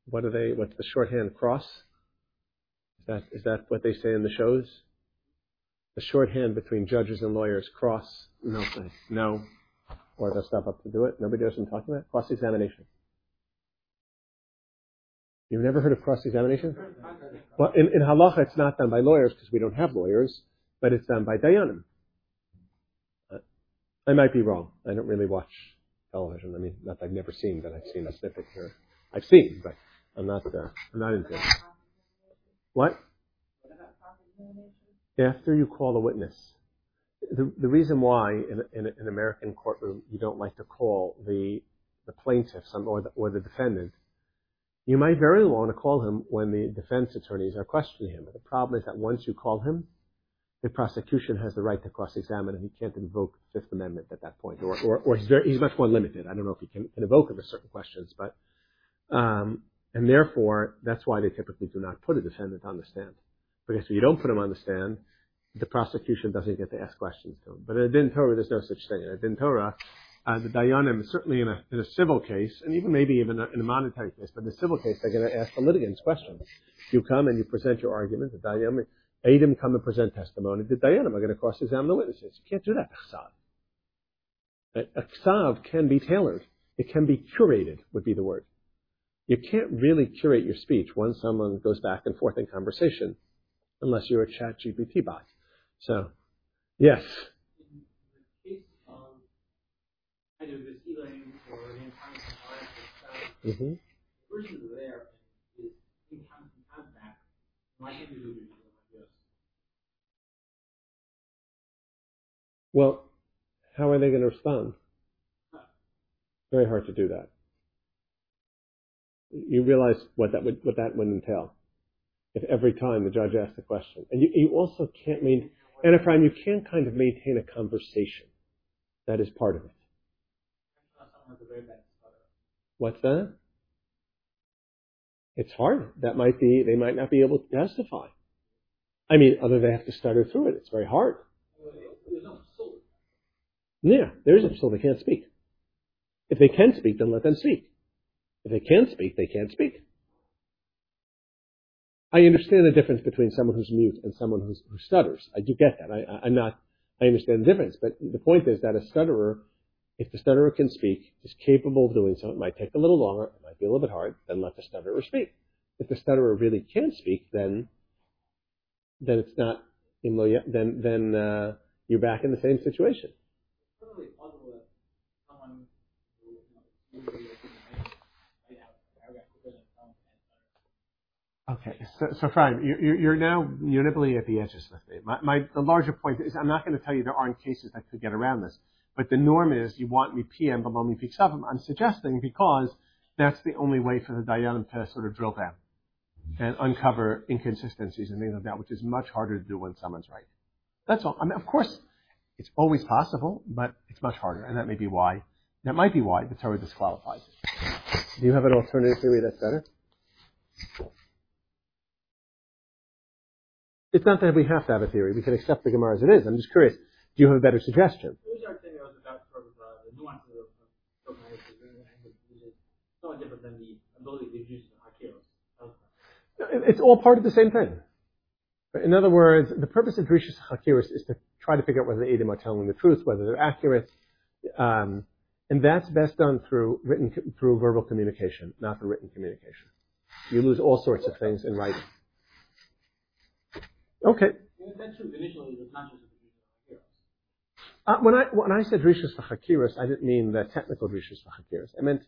What are they? What's the shorthand cross? Is that, is that what they say in the shows? The shorthand between judges and lawyers, cross, no, no, or they'll step up to do it. Nobody knows what I'm talking about? Cross-examination. You've never heard of cross-examination? Well, in, in halacha, it's not done by lawyers because we don't have lawyers, but it's done by dayanim. I might be wrong. I don't really watch television. I mean, not that I've never seen, but I've seen a snippet here. I've seen, but I'm not. Uh, I'm not into it. What? After you call a witness. The, the reason why in, in an American courtroom you don't like to call the, the plaintiff or the, or the defendant, you might very well want to call him when the defense attorneys are questioning him. But the problem is that once you call him, the prosecution has the right to cross-examine and he can't invoke the Fifth Amendment at that point. Or, or, or he's, very, he's much more limited. I don't know if he can, can invoke it for certain questions, but um, and therefore, that's why they typically do not put a defendant on the stand. Because if you don't put him on the stand, the prosecution doesn't get to ask questions to him. But in a din Torah, there's no such thing. In a din Torah, uh, the dayanim, certainly in a, in a civil case, and even maybe even a, in a monetary case, but in a civil case, they're going to ask the litigants questions. You come and you present your argument. The dayanim, Adam come and present testimony. The dayanim are going to cross-examine the witnesses. You can't do that. A ksav can be tailored. It can be curated, would be the word you can't really curate your speech when someone goes back and forth in conversation unless you're a ChatGPT bot. So, yes. Mm-hmm. Well, how are they going to respond? Very hard to do that you realize what that would what that would entail. If every time the judge asks a question, and you, you also can't mean, and Ephraim, you can't kind of maintain a conversation. That is part of it. What's that? It's hard. That might be they might not be able to testify. I mean, other than they have to stutter through it. It's very hard. Yeah, there is a so they can't speak. If they can speak, then let them speak. If they can't speak, they can't speak. I understand the difference between someone who's mute and someone who's, who stutters. I do get that. I, I'm not. I understand the difference, but the point is that a stutterer, if the stutterer can speak, is capable of doing so. It might take a little longer. It might be a little bit hard. Then let the stutterer speak. If the stutterer really can't speak, then then it's not. Then then uh, you're back in the same situation. It's totally possible that someone who, you know, is usually might have a paragraph quicker than someone can Okay, so, you- you're now you're at the edges with me. My, my the larger point is I'm not going to tell you there aren't cases that could get around this, but the norm is you want me PM below me peak seven. I'm suggesting because that's the only way for the Dayanim to sort of drill down and uncover inconsistencies and things like that, which is much harder to do when someone's right. That's all. I mean, of course, it's always possible, but it's much harder, and that may be why. That might be why the Torah disqualifies it. Do you have an alternative theory that's better? It's not that we have to have a theory. We can accept the Gemara as it is. I'm just curious. Do you have a better suggestion? The reason I think it was about sort of uh, the nuances of of Tokanayos is which is somewhat different than the ability to use the Hakiros. It's all part of the same thing. In other words, the purpose of Drishas Hakiris is to try to figure out whether the Edom are telling the truth, whether they're accurate, um, and that's best done through written, through verbal communication, not through written communication. You lose all sorts of things in writing. Okay. That's true. Initially, it not just the use. Uh, when I when I said Drishas Hakiris, I didn't mean the technical Drishas Hakiris. I meant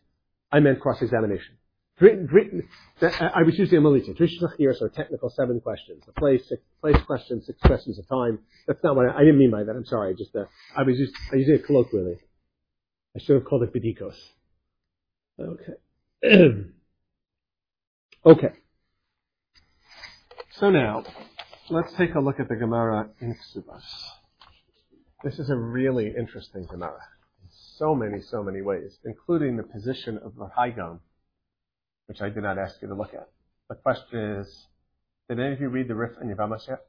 I meant cross-examination. Dri- dri- that- I was using a melita. Drishas Hakiris are technical seven questions. A place, six, place questions, six questions a time. That's not what I, I didn't mean by that. I'm sorry. Just uh, I was just I using it colloquially. I should have called it bedikos. Okay. okay. So now, let's take a look at the Gemara in Ksubas. This is a really interesting Gemara in so many, so many ways, including the position of the Haigon, which I did not ask you to look at. The question is, did any of you read the Rif and Yavamas yet?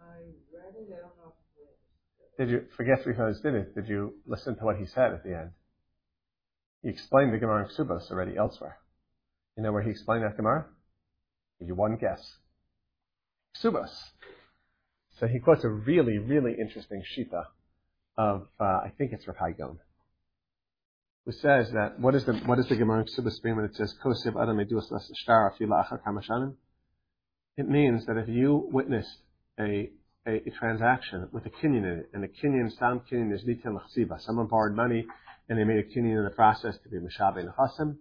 I read it. I don't know Did you forget three times did it? Did you listen to what he said at the end? He explained the Gemara in Ksubas already elsewhere. You know where he explained that Gemara? Give you one guess. Ksubas. So he quotes a really, really interesting shita of, uh, I think it's Rav who says that what is the what is the Gemara in Ksubas mean when it says Kosiv Adam? It means that if you witnessed a, a, a transaction with a kinyan in it, and the kinyan, some kinyan is nitin l'chsiva. Someone borrowed money, and they made a kinyan in the process to be mishabe and chasim.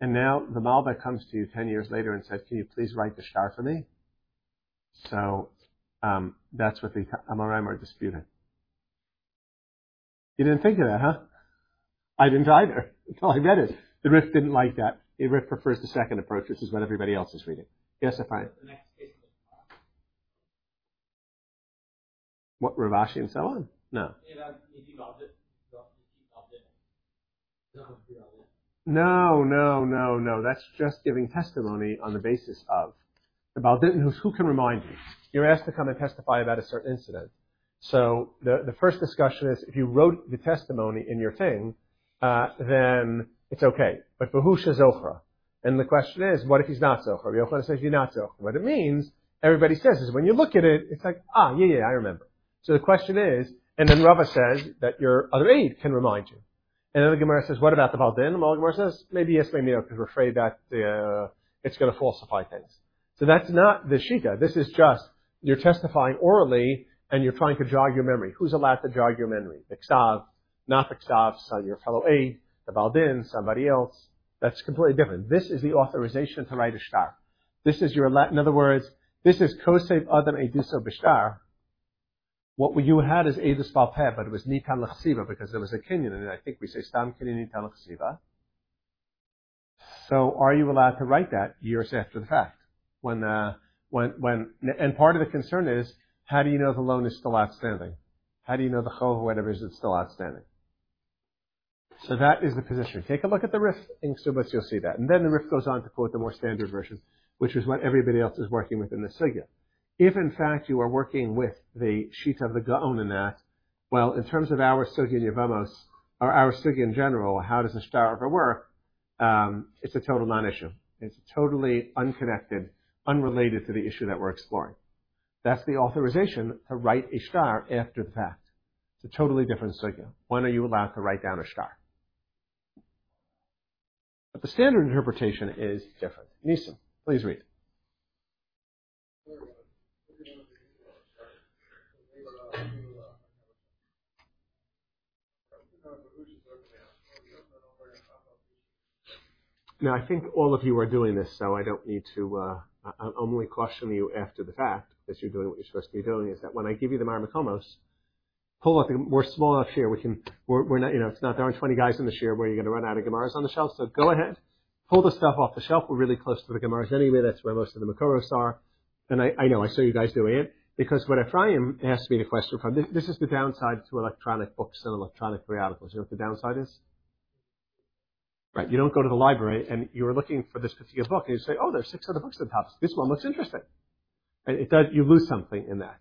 And now the Malbek comes to you ten years later and said, "Can you please write the shtar for me?" So um, that's what the Amoraim are disputing. You didn't think of that, huh? I didn't either until I read it. The Rif didn't like that. The Rif prefers the second approach, which is what everybody else is reading. Yes, Ephraim. the next case of the What Ravashi and so on? No. No, no, no, no. That's just giving testimony on the basis of the Baldin, who, who can remind you? You're asked to come and testify about a certain incident. So the, the first discussion is if you wrote the testimony in your thing, uh, then it's okay. But for Husha Zochra. And the question is, what if he's not Zochra? Yochanan says you're not Zochra. What it means, everybody says, is when you look at it, it's like, ah, yeah, yeah, I remember. So the question is, and then Rava says that your other aide can remind you. And then the Gemara says, what about the Baldin? Well, the Gemara says, maybe yes, maybe no, because we're afraid that uh, it's going to falsify things. So that's not the Shita. This is just, you're testifying orally and you're trying to jog your memory. Who's allowed to jog your memory? The Ksav, not the Ksav, so your fellow aide, the Baldin, somebody else. That's completely different. This is the authorization to write a shtar. This is your, in other words, this is Kosev Adam Eduso Bishtar. What you had is Edus Balpeh, but it was Nitan Lechsiva because there was a Kenyan, and I think we say Stam Kenyan Nitan Lechsiva. So are you allowed to write that years after the fact? When, uh, when, when, and part of the concern is, how do you know the loan is still outstanding? How do you know the chov whatever is still outstanding? So that is the position. Take a look at the Rif in Ksubas, you'll see that. And then the Rif goes on to quote the more standard version, which is what everybody else is working with in the Sugya. If in fact you are working with the sheet of the Gaon in that, well, in terms of our Sugi and Yavamos, or our in general, how does the star ever work? Um, it's a total non-issue. It's totally unconnected, unrelated to the issue that we're exploring. That's the authorization to write a star after the fact. It's a totally different sugya. When are you allowed to write down a star? But the standard interpretation is different. Nisim, please read. Now, I think all of you are doing this, so I don't need to, uh, I'm only cautioning you after the fact, that you're doing what you're supposed to be doing, is that when I give you the Marmakomos, pull up, the, we're small enough here, we can, we're, we're not, you know, it's not, there aren't 20 guys in the share where you're going to run out of Gemaras on the shelf, so go ahead, pull the stuff off the shelf, we're really close to the Gemaras anyway, that's where most of the Makoros are, and I, I know, I saw you guys doing it, because what Ephraim asked me the question from, this, this is the downside to electronic books and electronic periodicals. You know what the downside is? Right. You don't go to the library and you're looking for this particular book and you say, oh, there's six other books at the top. This one looks interesting. And it does, you lose something in that.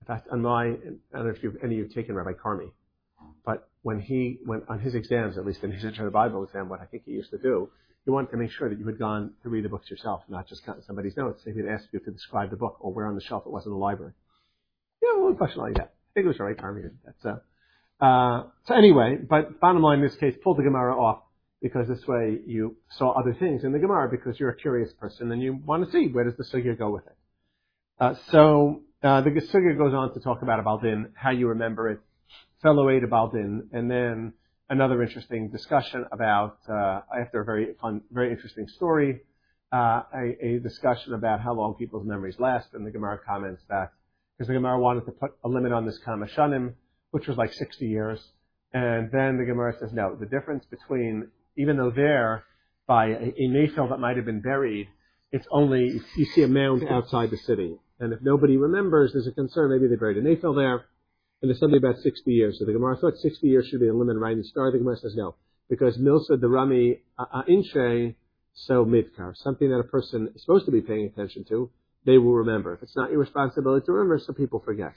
In fact, on my, I don't know if you've, any of you have taken Rabbi Carmy, but when he went on his exams, at least in his intro to Bible exam, what I think he used to do, he wanted to make sure that you had gone to read the books yourself, not just cut somebody's notes. He would ask you to describe the book or where on the shelf it was in the library. Yeah, one question like that. I think it was Rabbi Carmy. That's, uh, uh, so anyway, but bottom line in this case, pull the Gemara off because this way you saw other things in the Gemara because you're a curious person and you want to see where does the sugya go with it. Uh, so uh, the sugya goes on to talk about Abaldin, how you remember it, fellow aid Abaldin, and then another interesting discussion about uh, after a very fun, very interesting story, uh, a, a, discussion about how long people's memories last, and the Gemara comments that because the Gemara wanted to put a limit on this kamashanim, which was like 60 years. And then the Gemara says, no, the difference between even though there, by a, a mayfield that might have been buried, it's only, you see a mound outside the city. And if nobody remembers, there's a concern, maybe they buried a mayfield there, and there's something about 60 years. So the Gemara thought 60 years should be a limit writing star. The Gemara says no. Because Milsa the Rami Inche, so midkar, something that a person is supposed to be paying attention to, they will remember. If it's not your responsibility to remember, some people forget.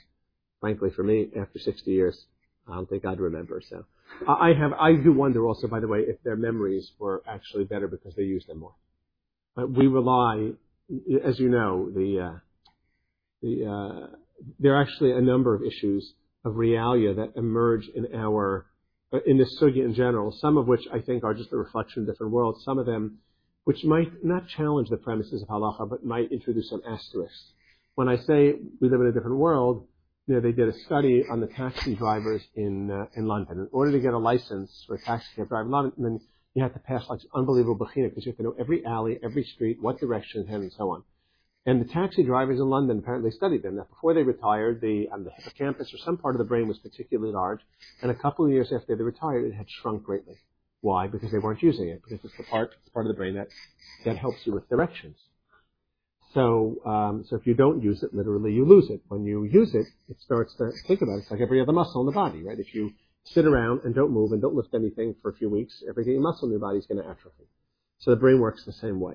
Frankly, for me, after 60 years, I don't think I'd remember. So I have, I do wonder also, by the way, if their memories were actually better because they used them more. But we rely, as you know, the, uh, the, uh, there are actually a number of issues of realia that emerge in our, uh, in the sugya in general, some of which I think are just a reflection of different worlds, some of them which might not challenge the premises of halacha, but might introduce some asterisks. When I say we live in a different world, know, they did a study on the taxi drivers in uh, in London. In order to get a license for a taxi cab driver in London, you have to pass like unbelievable bechina because you have to know every alley, every street, what direction it's and so on. And the taxi drivers in London apparently studied them. Now, before they retired, the, um, the hippocampus or some part of the brain was particularly large, and a couple of years after they retired, it had shrunk greatly. Why? Because they weren't using it. Because it's the part, it's part of the brain that, that helps you with directions. So, um, so if you don't use it, literally you lose it. When you use it, it starts to think about it. It's like every other muscle in the body, right? If you sit around and don't move and don't lift anything for a few weeks, every muscle in your body is going to atrophy. So the brain works the same way.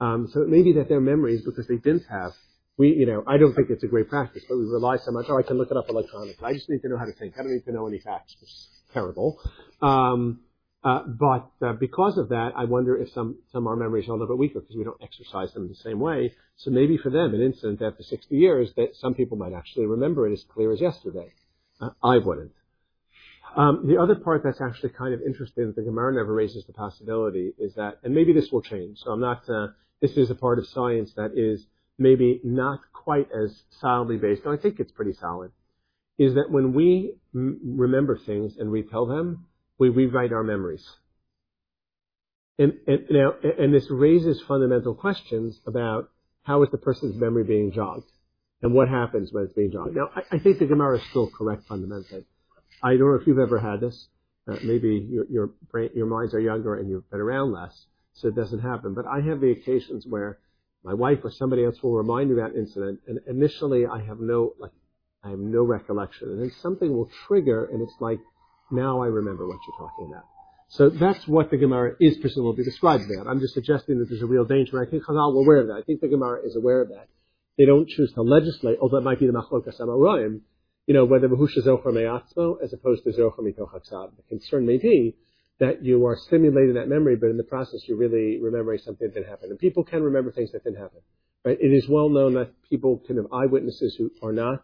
Um, so it may be that their memories, because they didn't have, we, you know, I don't think it's a great practice, but we rely so much. Oh, I can look it up electronically. I just need to know how to think. I don't need to know any facts, is terrible. Um, but uh, because of that, I wonder if some some our memories are a little bit weaker because we don't exercise them the same way. So maybe for them, an incident after 60 years, that some people might actually remember it as clear as yesterday. Uh, I wouldn't. Um, the other part that's actually kind of interesting that the Gemara never raises the possibility is that, and maybe this will change. So I'm not. Uh, this is a part of science that is maybe not quite as solidly based. And I think it's pretty solid. Is that when we m- remember things and retell them, we rewrite our memories. And, and, now, and this raises fundamental questions about how is the person's memory being jogged and what happens when it's being jogged. Now, I, I think the Gemara is still correct fundamentally. I don't know if you've ever had this. Uh, maybe your, your, brain, your minds are younger and you've been around less, so it doesn't happen. But I have the occasions where my wife or somebody else will remind me of that incident, and initially I have no like I have no recollection, and then something will trigger, and it's like now I remember what you're talking about. So that's what the Gemara is presumably described about. I'm just suggesting that there's a real danger. I think Chazal were aware of that. I think the Gemara is aware of that. they don't choose to legislate, although it might be the machlokas amoraim, you know, whether v'husha zocher me'atzmo as opposed to zocher mitoch The concern may be that you are stimulating that memory, but in the process you're really remembering something that didn't happen. And people can remember things that didn't happen. Right? It is well known that people can have eyewitnesses who are not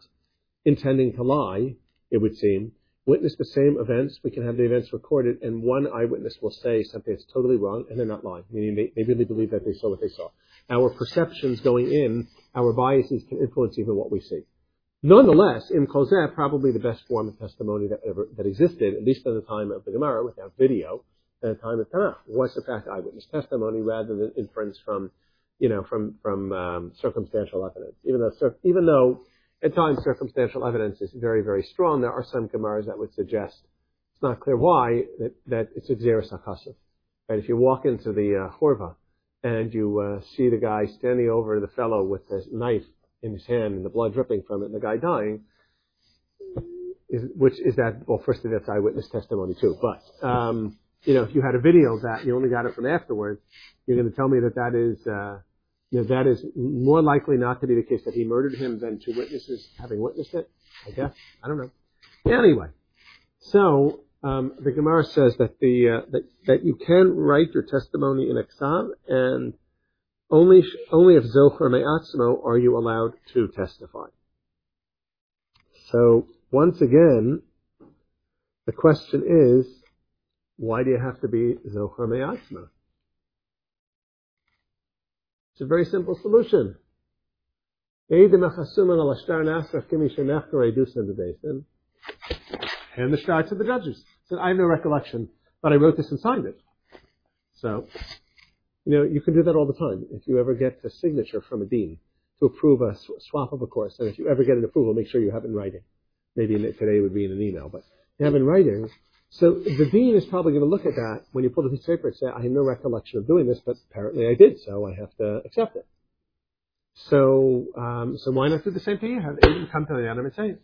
intending to lie, it would seem, witness the same events. We can have the events recorded, and one eyewitness will say something that's totally wrong, and they're not lying, meaning they, they really believe that they saw what they saw. Our perceptions going in, our biases can influence even what we see. Nonetheless, in Kozeh, probably the best form of testimony that ever that existed, at least at the time of the Gemara, without video, at the time of Tanakh, was in fact eyewitness testimony rather than inference from, you know, from from um, circumstantial evidence. Even though even though at times circumstantial evidence is very very strong, there are some Gemaras that would suggest it's not clear why that, it's a xeris Right? If you walk into the uh, Horva and you uh, see the guy standing over the fellow with his knife in his hand and the blood dripping from it and the guy dying, which is that, well, firstly, that's eyewitness testimony too. But, um, you know, if you had a video of that and you only got it from afterwards, you're going to tell me that that is, uh, you know, that is more likely not to be the case that he murdered him than two witnesses having witnessed it. I guess. I don't know. Anyway, so um, the Gemara says that the uh, that, that you can write your testimony in a and only, only if Zocher Me'atzmo are you allowed to testify. So, once again, the question is, why do you have to be Zocher Me'atzmo? It's a very simple solution. Hand the shtar to the judges. Said, I have no recollection, but I wrote this and signed it. So, you know, you can do that all the time. If you ever get a signature from a dean to approve a swap of a course, and if you ever get an approval, make sure you have it in writing. Maybe today it would be in an email, but you have it in writing. So the dean is probably going to look at that when you pull the piece of paper and say, I have no recollection of doing this, but apparently I did, so I have to accept it. So, um, so why not do the same thing you have? Even come to the item and say,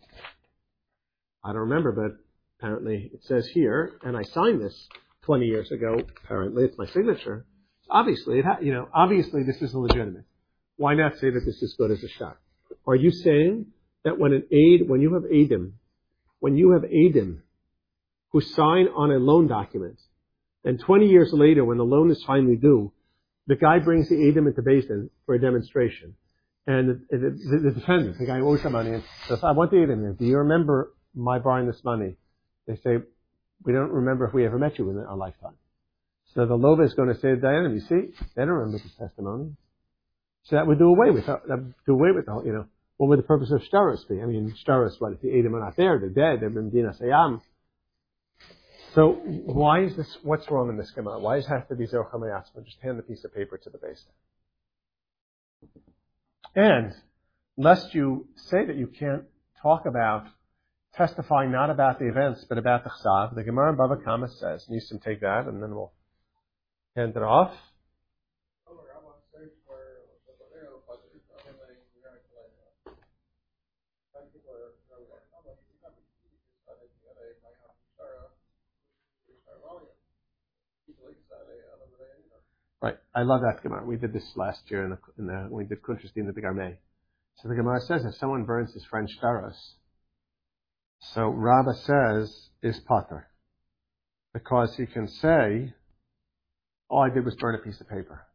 I don't remember, but apparently it says here, and I signed this 20 years ago. Apparently it's my signature. Obviously, it ha- you know, obviously this is legitimate. Why not say that this is good as a shot? Are you saying that when an aid, when you have aidim, when you have aidim who sign on a loan document, and 20 years later, when the loan is finally due, the guy brings the aidim into Beis Din for a demonstration, and the, the, the defendant, the guy who owes the money, says, "I want the aidim. Do you remember my borrowing this money?" They say, "We don't remember if we ever met you in our lifetime." So the Lova is going to say to Diana, you see, they don't remember the testimony. So that would do away with that do away with the whole, you know, what would the purpose of shtaros be? I mean, shtaros, what, if the Edom are not there, they're dead, they're in Dina Sayam. So why is this, what's wrong in this Gemara? Why does it have to be Zochar Mayasma? Just hand the piece of paper to the base. And, lest you say that you can't talk about testifying not about the events, but about the chsav, the Gemara in Bava Kama says, can take that, and then we'll hand it off. Right. I love that Gemara. We did this last year in the, in the when we did Kuntrastin the Big Armay. So the Gemara says if someone burns his French staros, so Rabba says is potter. Because he can say all I did was burn a piece of paper.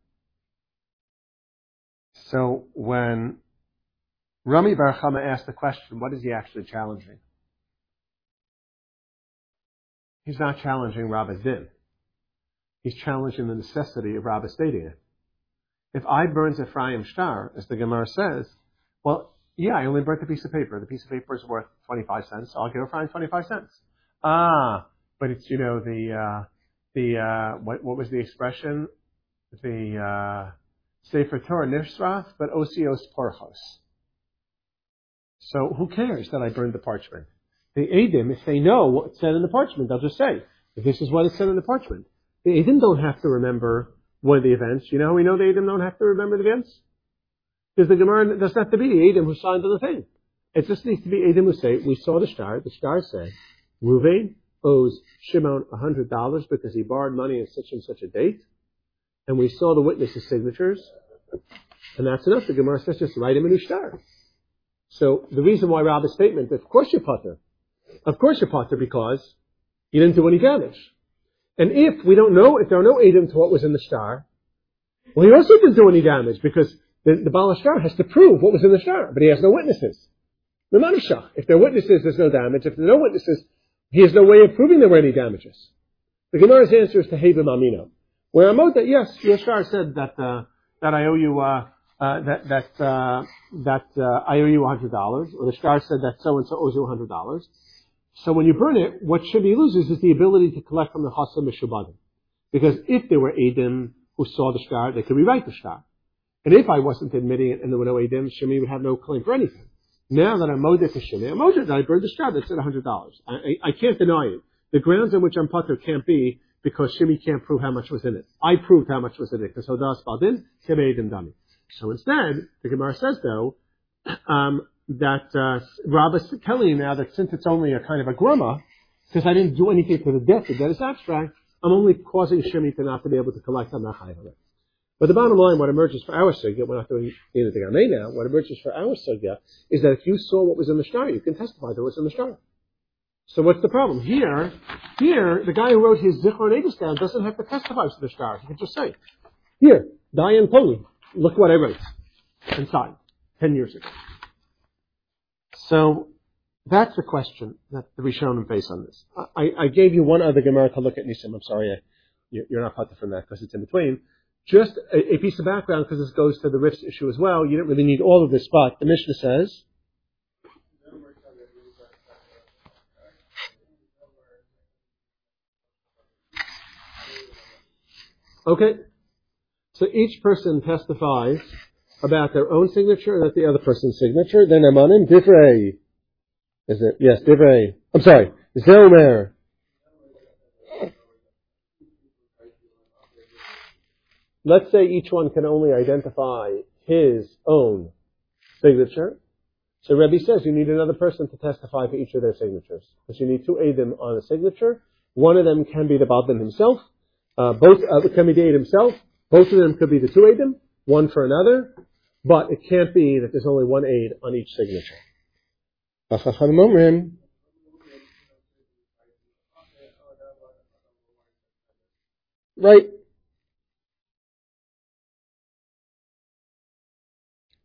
So when Rami Bar asked the question, what is he actually challenging? He's not challenging Rabba's din. He's challenging the necessity of Rabba stating it. If I burns Ephraim star, as the Gemara says, well, yeah, I only burnt a piece of paper. The piece of paper is worth 25 cents. So I'll give Ephraim 25 cents. Ah, but it's, you know, the, uh, the uh, what, what was the expression? The uh, Sefer Torah Nishrath, but Osios Porchos. So who cares that I burned the parchment? The Adim, if they know what's said in the parchment, they'll just say, this is what is said in the parchment. The Adim don't have to remember one of the events. You know how we know the Adim don't have to remember the events? Because the Gemara doesn't have to be the Adim who signed the thing. It just needs to be Adim who say, we saw the star, the star said, Ruvain, owes Shimon $100 because he borrowed money on such and such a date. And we saw the witnesses' signatures. And that's enough. The Gemara says just write him a new star. So the reason why Rabbi's statement, of course you're putter. Of course you're putter because you didn't do any damage. And if we don't know, if there are no Adam to what was in the star, well, he also didn't do any damage because the, the Star has to prove what was in the star, but he has no witnesses. The Manashach. If there are witnesses, there's no damage. If there are no witnesses, he has no way of proving there were any damages. The Gemara's answer is to Hebim Amino. Where I'm that yes, Yashar said that, uh, that I owe you, uh, uh, that, that, uh, that, uh, I owe you $100, or the star said that so and so owes you $100. So when you burn it, what Shimi loses is the ability to collect from the Chasam Mishubadim. Because if there were Adim who saw the star, they could rewrite the star. And if I wasn't admitting it and there were no Adim, Shimi would have no claim for anything. Now that I'm moded to Shimi, I'm moded that I burned the star that said $100. I, I, I, can't deny it. The grounds on which I'm putter can't be because Shimi can't prove how much was in it. I proved how much was in it because Hodas Baldin, Shimi Adim Dami. So instead, the Gemara says though, um, that uh, telling you now that since it's only a kind of a grumma, because I didn't do anything to the debt, the debt is abstract, I'm only causing Shemi to not to be able to collect on the high of it. But the bottom line, what emerges for our sugya, we're not doing anything on now, what emerges for our sugya is that if you saw what was in the star, you can testify that was in the star. So what's the problem? Here, here, the guy who wrote his Zichron Edus down doesn't have to testify to the star. He can just say, here, Diane Poli, look what I wrote and signed 10 years ago. So that's the question that the Rishonim face on this. I, I, gave you one other Gemara to look at Nisim. I'm sorry, I, you're not part from that because it's in between. Just a, a piece of background because this goes to the Rif's issue as well. You don't really need all of this, but the Mishnah says. Okay. So each person testifies about their own signature and at the other person's signature, then Amanim Divrei. Is it? Yes, Divrei. I'm sorry. Zelmer. Let's say each one can only identify his own signature. So Rebbe says you need another person to testify for each of their signatures. Because you need two Adim on a signature. One of them can be the Baldan himself. Uh, both uh, can be the Aid himself. Both of them could be the two Adim. One for another. But it can't be that there's only one aid on each signature. Right.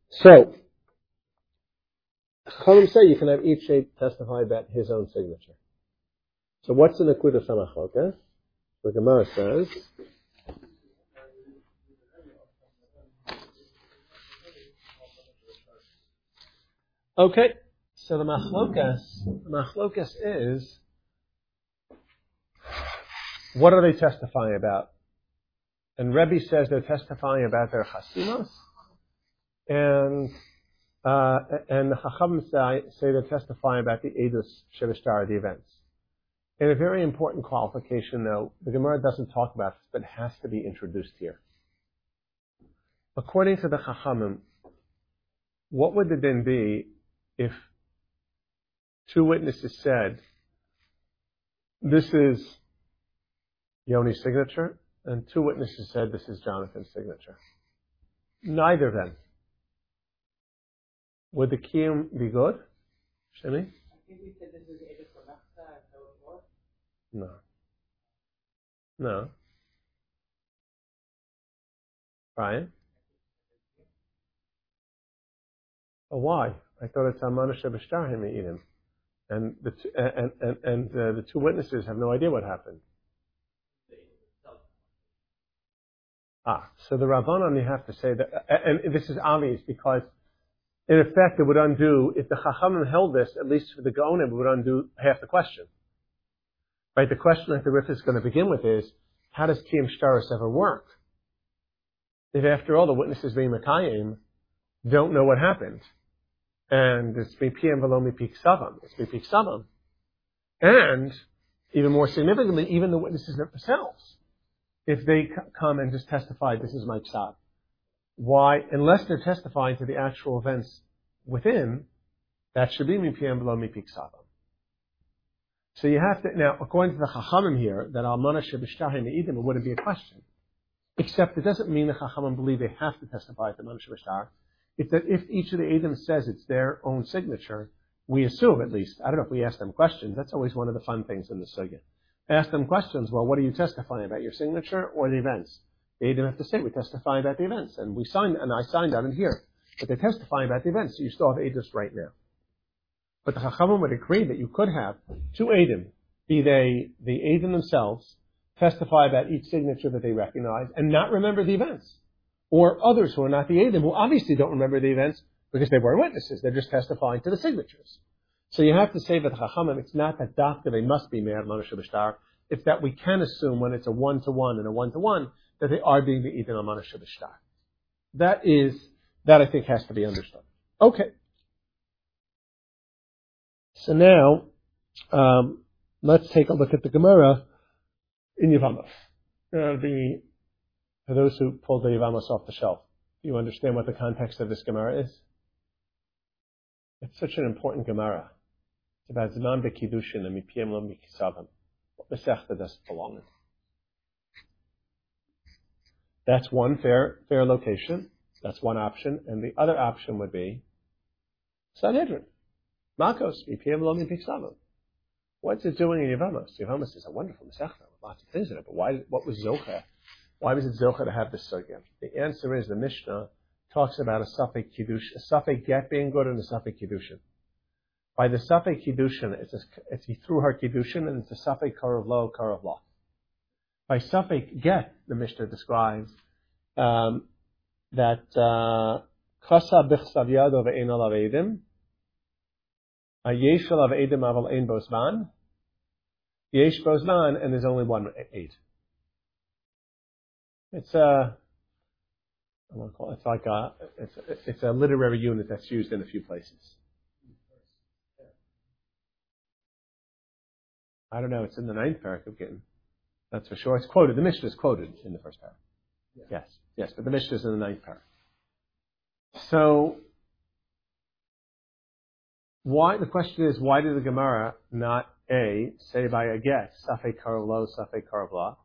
So, Chachamim say you can have each aid testify about his own signature. So what's the Nakuda Samachok? Eh? The Gemara says, Okay, so the machlokas, the machlokas is, what are they testifying about? And Rebbe says they're testifying about their chasimos, and uh, and the Chacham say, say they're testifying about the Edus Shevishtar, the events. And a very important qualification, though, the Gemara doesn't talk about this, but has to be introduced here. According to the Chachamim, what would the din be if two witnesses said, this is Yoni's signature, and two witnesses said this is Jonathan's signature. Neither of them. Would the kiyum be good? Shemi? No. No. Brian? Oh, why? I thought it's Amana Shebashtarhim Eidim. And the two, and and, and uh, the two witnesses have no idea what happened. Ah, so the Rabbanon, you have to say that, and this is obvious because, in effect, it would undo, if the Chachamim held this, at least for the Gaonim, it would undo half the question. Right? The question that the Rif is going to begin with is, how does Kiyam Shtaris ever work? If after all the witnesses being Makayim don't know what happened, and it's BPM below Mipik Savam. It's Mipik Savam. And even more significantly, even the witnesses themselves, if they come and just testify, this is my psad. Why, unless they're testifying to the actual events within, that should be Mipiyam below Mipik Savam. So you have to, now, according to the Chachamim here, that Almana Shebishtahim Eidim, it wouldn't be a question. Except it doesn't mean the Chachamim believe they have to testify at the Mamash Bashtar. It's that if each of the Edom says it's their own signature, we assume at least, I don't know if we ask them questions, that's always one of the fun things in the Sugya. Ask them questions, well, what are you testifying about, your signature or the events? They didn't have to say, we testify about the events, and we signed, and I signed out in here. But they're testifying about the events, so you still have Edom right now. But the Chachamim would agree that you could have two Edom, be they the Edom themselves, testify about each signature that they recognize and not remember the events. Or others who are not the Edom, who obviously don't remember the events because they weren't witnesses. They're just testifying to the signatures. So you have to say that Chachamim, it's not that doctor they must be Me'er Manush B'Shtar. It's that we can assume when it's a one-to-one and a one-to-one that they are being the Edom Manush B'Shtar. That is, that I think has to be understood. Okay. So now, um, let's take a look at the Gemara in Yevamos. Uh, the, for those who pulled the Yevamos off the shelf, do you understand what the context of this Gemara is? It's such an important Gemara. It's about Zman Bekidushin and Mipiem Lo Mikisavim. What Masechta does belong in? That's one fair, fair location. That's one option. And the other option would be Sanhedrin. Makos, Mipiem Lo Mikisavim. What's it doing in Yevamos? Yevamos is a wonderful Masechta with lots of things in it, but why, what was Zocha? Why was it Zocha to have this sugya? The answer is the Mishnah talks about a Safek Kiddush, a Safek get being good and a Safek Kiddushin. By the Safek Kiddushin, it's, a, it's he threw her Kiddushin and it's a Safek Karav Lo. By Safek get, the Mishnah describes um, that uh, Kasa Bichsav Yado Ve'en Alav Edim, Yesh Alav Edim Aval Ein Bosman, Yesh Bosman, and there's only one eight. It's a I want to call it, it's like a it's a, it's a literary unit that's used in a few places. I don't know. It's in the ninth parak of Gittin. That's for sure. It's quoted. The Mishnah is quoted in the first parak. Yeah. Yes, yes, but the Mishnah is in the ninth parak. So, why? The question is, why did the Gemara not a say by a get safek karavlo safek karavla?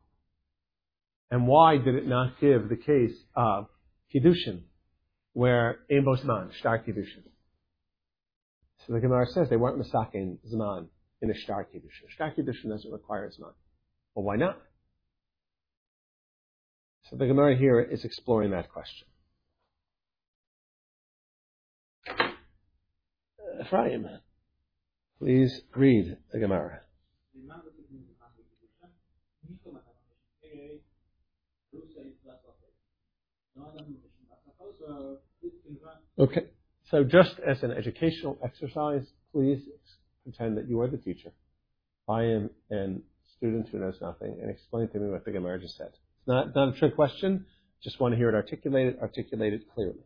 And why did it not give the case of Kiddushin, where Ein Bosman, Shtar Kiddushin. So the Gemara says they weren't Masakin Zman in a Shtar Kiddushin. Shtar Kiddushin doesn't require Zman. Well, why not? So the Gemara here is exploring that question. Uh, Ephraim, please read the Gemara. Okay. So just as an educational exercise, please pretend that you are the teacher. I am a student who knows nothing and explain to me what the Gemara just said. It's not, not a trick question. Just want to hear it articulated, articulated clearly.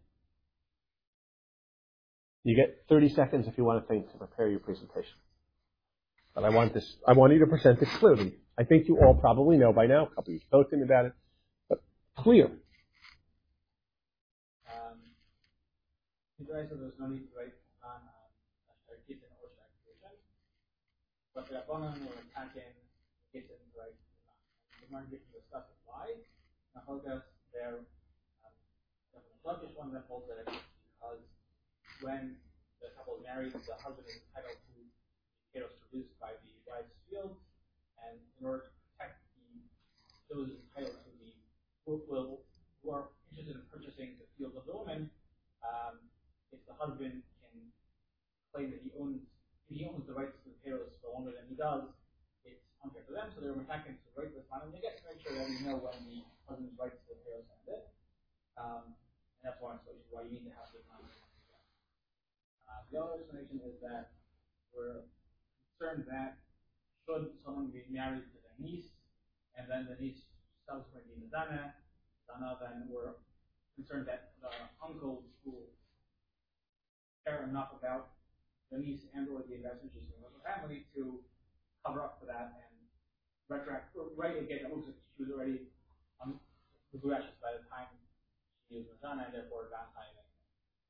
You get 30 seconds if you want to think to prepare your presentation. But I want this, I want you to present it clearly. I think you all probably know by now, a couple of you spoke to me about it, but clear. There's no need to write on uh, Gittin or. But the Rabbanon were attacking Gittin, right? The Gemara Gittin discusses why. Nachogas, their um, the one that holds that because when the couple marries, the husband is entitled to potatoes produced by the wife's field, and in order to protect the, those entitled to the who, will, who are interested in purchasing the field of the woman, um, if the husband can claim that he owns he owns the rights to the potatoes for longer than he does, it's unfair for them. So they're attacking to right this time, and they get to make sure that we know when the husband's rights to the potatoes ended. Um, and that's one explanation why you need to have this time. Uh, the other explanation is that we're concerned that should someone be married to their niece, and then the niece subsequently be Zana, Zana, then we're concerned that the uncle who care enough about the niece and or the investment she's with her family to cover up for that and retract write again like she was already on the Gureshes by the time she was Madonna and therefore not timing.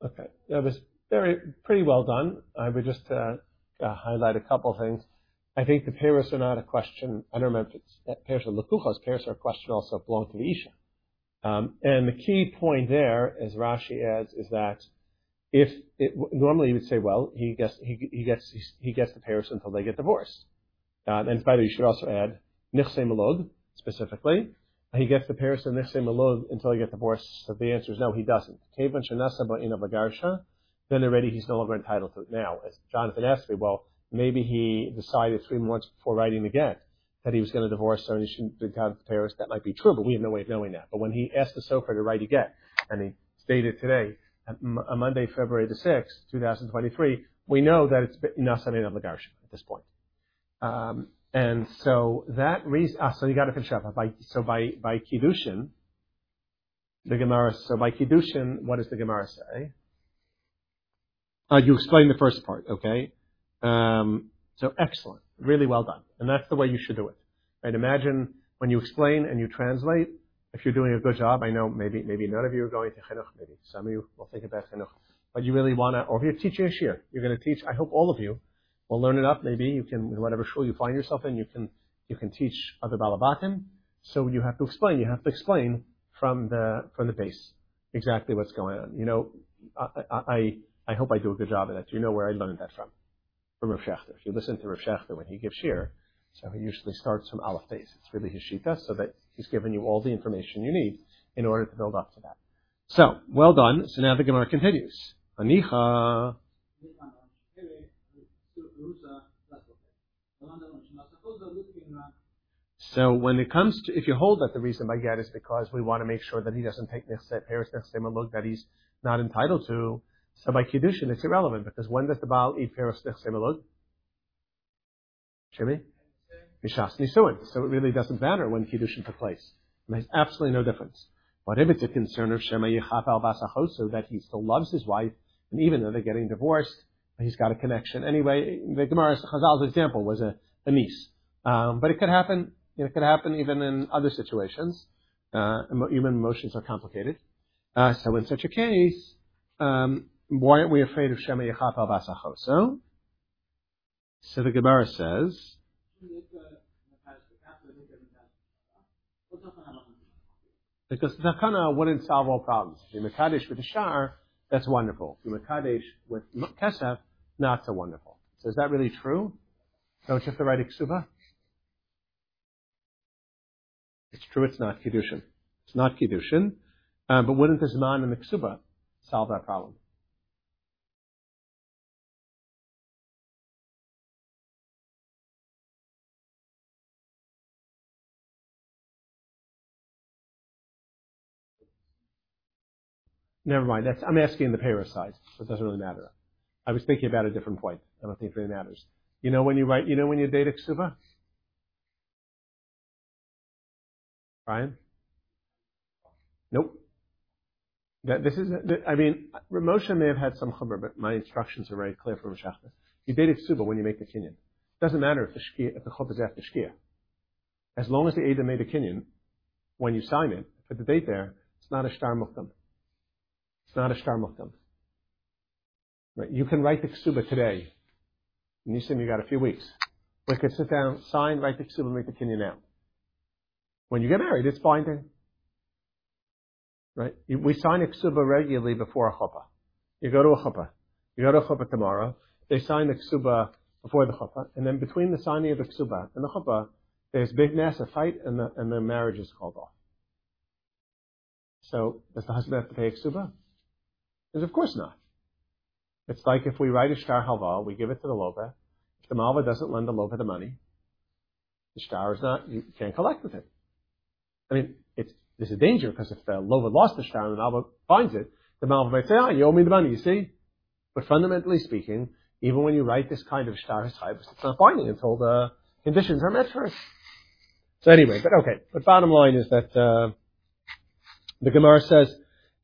Okay. That was very pretty well done. I would just uh, uh, highlight a couple of things. I think the pairs are not a question. I don't remember if it's pairs or lakuchos. Pairs are a question also belong to the isha. Um, and the key point there, as Rashi adds, is that if it, normally you would say, well, he gets he, he gets he gets the payers until they get divorced. Um, and by the way, you should also add nichse malog specifically. He gets the payers and nichse malog until he gets divorced. So the answer is no, he doesn't. Then already he's no longer entitled to it. Now, as Jonathan asked me, well, maybe he decided three months before writing the get that he was going to divorce her and he shouldn't have Paris. That might be true, but we have no way of knowing that. But when he asked the Sofer to write a get, and he stated today, on Monday, February the 6th, 2023, we know that it's Nasanin of Lagarsha at this point. Um, and so that reason, ah, so you got to finish up. By, so by, by Kiddushin, the Gemara, so by Kiddushin, what does the Gemara say? Uh, you explain the first part, okay? Um, so excellent, really well done, and that's the way you should do it. Right? Imagine when you explain and you translate. If you're doing a good job, I know maybe maybe none of you are going to chinuch. Maybe some of you will think about chinuch, but you really want to. Or if you're teaching a shir, you're going to teach. I hope all of you will learn it up. Maybe you can, whatever shul you find yourself in, you can you can teach other balabatim. So you have to explain. You have to explain from the from the base exactly what's going on. You know, I, I I hope I do a good job of that. You know where I learned that from? From Rav Shechter. If you listen to Rav Shechter when he gives shir, so he usually starts from Aleph Beis. It's really his shita, so that he's given you all the information you need in order to build up to that. So, well done. So now the Gemara continues. Anicha. So when it comes to, if you hold that the reason by get is because we want to make sure that he doesn't take Paris look that he's not entitled to, so by Kiddushin, it's irrelevant because when does the Baal eat Peros Nechsemelud? Jimmy? Nisuin. So it really doesn't matter when Kiddushin took place. It makes absolutely no difference. But if it's a concern of Shema Yechaf al Basachosu, that he still loves his wife, and even though they're getting divorced, he's got a connection. Anyway, the Gemara Chazal's example was a, a niece. Um, but it could happen, it could happen even in other situations. Uh, human emotions are complicated. Uh, so in such a case, um, why aren't we afraid of Shema Yechap al Basachoso? So the Gemara says, because the takana wouldn't solve all problems. If you Makadesh with a shar, that's wonderful. If you Makadesh with Kesef, not so wonderful. So is that really true? Don't you have to write Iksuba? It's true it's not Kiddushin. It's not Kiddushin. Um, but wouldn't the Zman and the Ksuba solve that problem? Never mind. That's, I'm asking the payer side, it doesn't really matter. I was thinking about a different point. I don't think it really matters. You know when you write, you know when you date a ksuba? Brian? Nope. That, this is, I mean, Moshe may have had some chumrah, but my instructions are very clear from Shachta. You date a ksuba when you make the kinyan. Doesn't matter if the shkia, if the chuppah is after shkia. As long as the Ada made a kinyan, when you sign it, put the date there, it's not a shtar muktam. Not a shtar muktam. Right? You can write the ksuba today. Nisim, you got a few weeks. We could sit down, sign, write the ksuba, make the kinyan now. When you get married, it's binding. Right? We sign a ksuba regularly before a chuppah. You go to a chuppah. You go to a chuppah tomorrow. They sign the ksuba before the chuppah, and then between the signing of the ksuba and the chuppah, there's big mess, a fight, and the, and the marriage is called off. So does the husband have to pay a ksuba? Is of course not. It's like if we write a shtar halva, we give it to the lova. If the malva doesn't lend the lova the money, the shtar is not, you can't collect with it. I mean, it's, there's a danger because if the lova lost the shtar and the malva finds it, the malva might say, ah, you owe me the money, you see? But fundamentally speaking, even when you write this kind of shtar it's not binding until the conditions are met first. So anyway, but okay. But bottom line is that uh, the Gemara says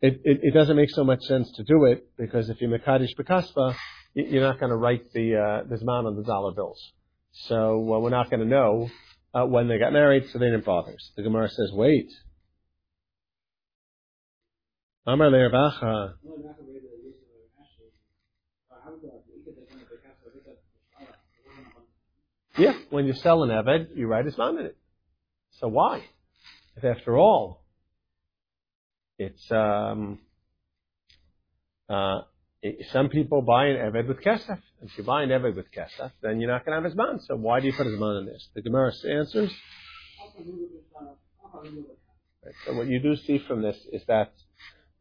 it, it, it, doesn't make so much sense to do it because if you're Makadish Bekaspa, you're not going to write the, uh, the Zman on the dollar bills. So uh, we're not going to know uh, when they got married, so they didn't bother. So the Gemara says, wait. Amar Le'ervacha. Yeah, when you sell an Eved, you write his name in it. So why? If after all, it's um, uh, some people buy an eved with kesef. If you buy an eved with kesef, then you're not going to have his man. So why do you put his man in this? The Gemara answers. Right, so what you do see from this is that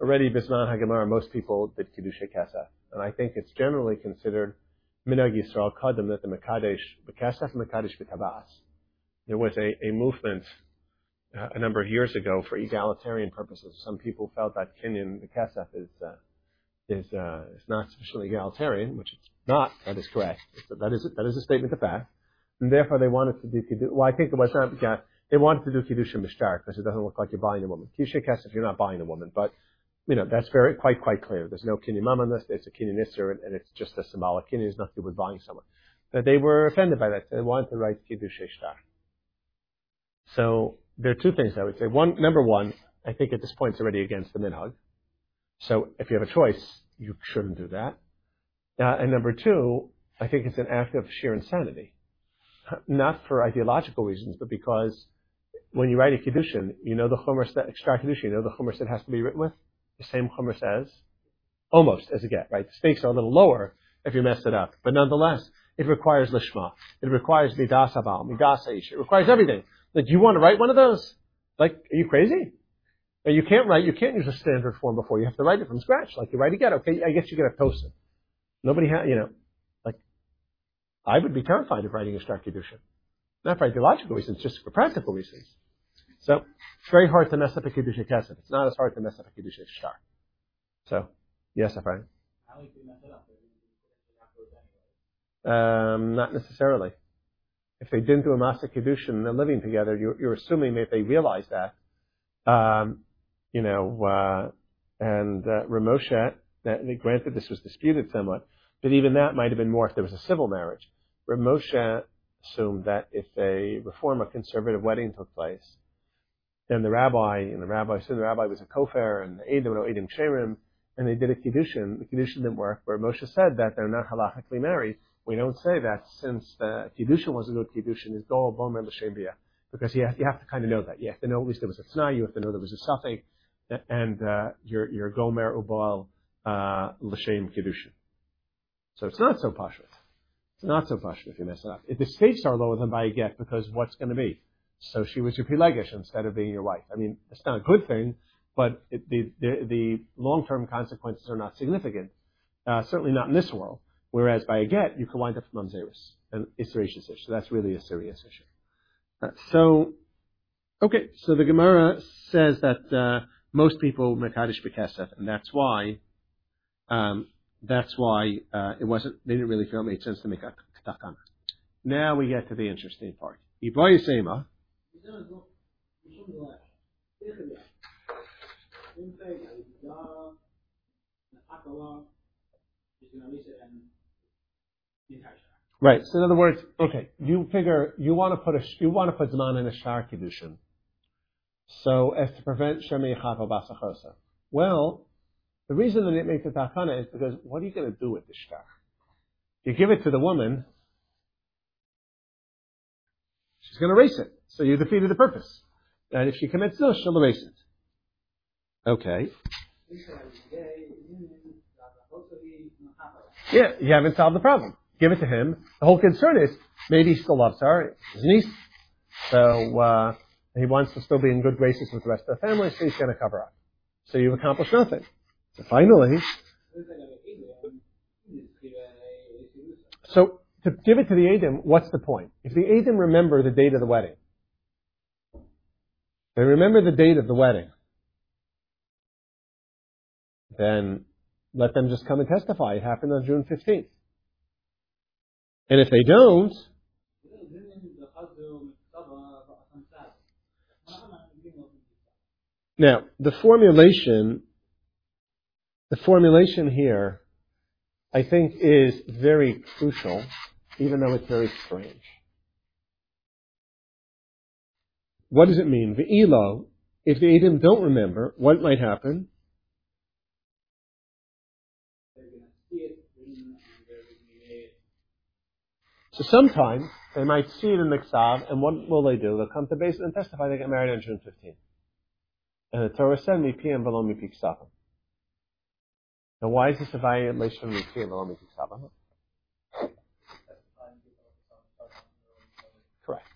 already Bisman Hagemara, most people did Kiddushay Kesef. And I think it's generally considered Minag Yisrael Kadam that the Mekadesh, Bekesef Mekadesh Bekabas. There was a, a movement a number of years ago for egalitarian purposes. Some people felt that Kenyan, the Kesef, is, uh, is, uh, is not sufficiently egalitarian, which it's not. That is correct. That is, that is a statement of fact. And therefore they wanted to do Kiddush. Well, I think it was not, yeah, they wanted to do Kiddush and Mishtar because it doesn't look like you're buying a woman. Kiddush Kesef, you're not buying a woman. But you know, that's very quite quite clear. There's no kinyan mum on this. It's a kinyan isser, and, and, it's just a symbolic kinyan. It's nothing to do with buying someone. But they were offended by that. They wanted to write kiddush shtar. So there are two things I would say. One, number one, I think at this point it's already against the minhag. So if you have a choice, you shouldn't do that. Uh, and number two, I think it's an act of sheer insanity, not for ideological reasons, but because when you write a kiddushin, you know the chumras that extra kiddushin, you know the chumras that has to be written with the same chumras as, almost as a get, right? The stakes are a little lower if you mess it up. But nonetheless, it requires lishma. It requires midas abal, midas aish. It requires everything. Like, you want to write one of those? Like, are you crazy? Now, you can't write, you can't use a standard form before. You have to write it from scratch. Like, you write a get, okay, I guess you get a tosin. Nobody has, you know, like, I would be terrified of writing a Shtar Kiddushin. Not for ideological reasons, just for practical reasons. So it's very hard to mess up a Kiddush Kesef. It's not as hard to mess up a Kiddush Shtar. So, yes, Efraim? Um, not necessarily. If they didn't do a Masa Kiddush and they're living together, you're, you're assuming that they realize that. Um, you know, uh, and uh, Ramosha, that, granted this was disputed somewhat, but even that might have been more if there was a civil marriage. Ramosha assumed that if a reform, a conservative wedding took place, then the rabbi, and the rabbi said the rabbi was a kofar, and the Edom, no Edom Sherim, and they did a kiddushin. The kiddushin didn't work, where Moshe said that they're not halachically married. We don't say that since the kiddushin was a good kiddushin, is go bomer l'shem because you have, you have to kind of know that. You have to know at least there was a tnai, you have to know there was a suffix, and uh, your your gomer ubal uh, l'shem kiddushin. So it's not so pashut. It's not so pashut if you mess it up. If the stakes are lower than by a get, because what's going to be? So she was your pilegish instead of being your wife. I mean, it's not a good thing, but it, the, the, the long-term consequences are not significant. Uh, certainly not in this world. Whereas by a get, you can wind up with mamzerus, an Israelitious issue. So that's really a serious issue. Uh, so, okay, so the Gemara says that uh, most people mekadesh bekesef, and that's why um, that's why uh, it wasn't. They didn't really feel it made sense to make a takana. Now we get to the interesting part. Right. So in other words, okay, you figure you want to put a you want to put zman in a shar kiddushin, so as to prevent shemi chava basachosa. Well, the reason that it makes a takana is because what are you going to do with the shtar? You give it to the woman, she's going to erase it. So you defeated the purpose. And if she commits this, she'll erase it. Okay. Yeah, you haven't solved the problem. Give it to him. The whole concern is maybe he still loves her, his niece. So uh, he wants to still be in good graces with the rest of the family, so he's going to cover up. So you've accomplished nothing. So finally, so to give it to the Adam, what's the point? If the Adam remember the date of the wedding, they remember the date of the wedding, then let them just come and testify. It happened on June 15th. And if they don't, now the formulation, the formulation here, I think is very crucial, even though it's very strange. What does it mean? Ve'ilo, if the Edom don't remember, what might happen? So sometimes they might see it in the Ksav, and what will they do? They'll come to base and testify they get married on June 15th. And the Torah said, Mipiyam v'lo mipi ksavim. Now, why is this a violation of Mipiyam v'lo mipi ksavim? Correct.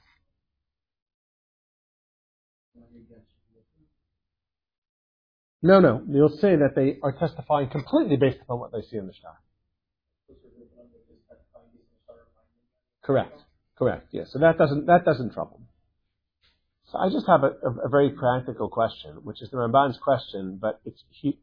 No, no. You'll say that they are testifying completely based upon what they see in the star. Correct. Correct. Yes. So that doesn't that doesn't trouble me. So I just have a, a, a very practical question, which is the Ramban's question, but it's he,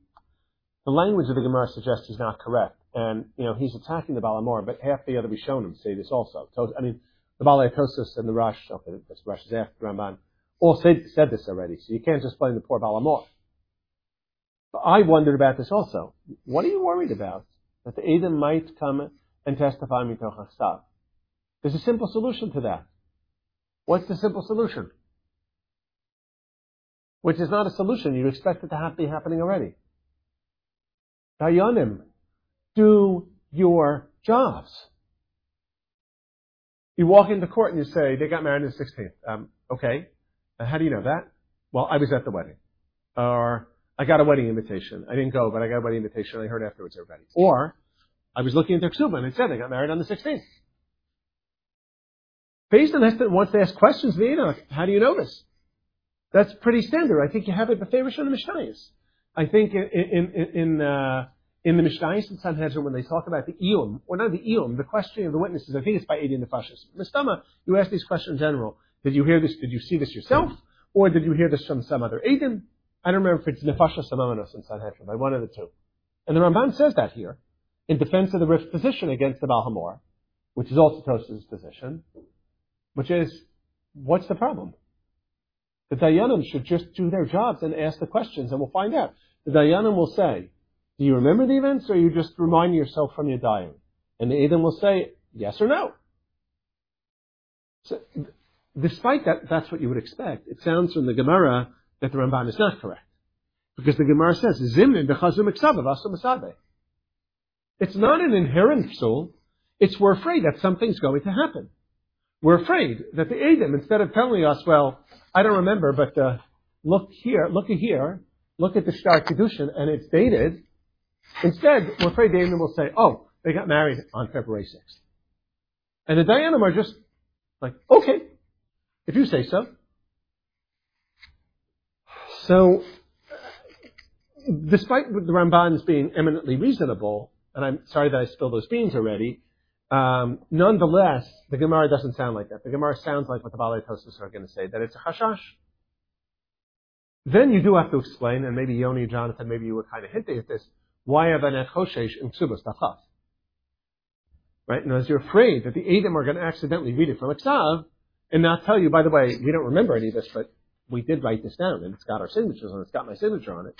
the language of the Gemara suggests he's not correct, and you know he's attacking the Baal HaMaor, but half the other Rishonim say this also. I mean, the Balei Tosus and the Rosh, okay, the Rosh is after Ramban, all said, said this already, so you can't just blame the poor Baal HaMaor. But I wondered about this also. What are you worried about? That the Edom might come and testify mitoch Chachsav. There's a simple solution to that. What's the simple solution? Which is not a solution. You expect it to have, be happening already. Dayanim, do your jobs. You walk into court and you say, they got married on the 16th. Um, okay. Uh, how do you know that? Well, I was at the wedding. Or, I got a wedding invitation. I didn't go, but I got a wedding invitation. I heard afterwards everybody. Or, I was looking at their ksuba and it said they got married on the 16th. Based on that, wants to ask questions, Enoch. How do you know this? That's pretty standard. I think you have it beferish on the Mishnayos. I think in in in, uh, in the Mishnayos and Sanhedrin when they talk about the Iyum, or not the Iyum, the questioning of the witnesses, I think it's by Adi and the Fashis. Mistama, you ask these questions in general. Did you hear this? Did you see this yourself? Or did you hear this from some other Adim? I don't remember if it's Nefashas Amamanos in Sanhedrin, by one of the two. And the Ramban says that here, in defense of the Rif's position against the Baal HaMaor, which is also Tos's position, which is, what's the problem? The Dayanim should just do their jobs and ask the questions, and we'll find out. The Dayanim will say, do you remember the events, or are you just reminding yourself from your dying? And the Adam will say, yes or no. So, despite that, that's what you would expect. It sounds from the Gemara that the Ramban is not correct. Because the Gemara says, Zimnin b'chazum iksav It's not an inherent soul. It's we're afraid that something's going to happen. We're afraid that the Adam, instead of telling us, well, I don't remember, but uh, look here, look here, look at the Shtar Kedushin, and it's dated. Instead, we're afraid the Adam will say, oh, they got married on February 6th. And the Dayanim are just like, okay, if you say so. So, despite the Ramban's being eminently reasonable, and I'm sorry that I spilled those beans already, um, nonetheless, the Gemara doesn't sound like that. The Gemara sounds like what the Balei Tosos are going to say, that it's a hashash. Then you do have to explain, and maybe Yoni, Jonathan, maybe you were kind of hinting at this, why have an choshesh in ksubas tachas? Right? And as you're afraid that the Adam are going to accidentally read it from Iksav and not tell you, by the way, we don't remember any of this, but we did write this down, and it's got our signatures on it, it's got my signature on it.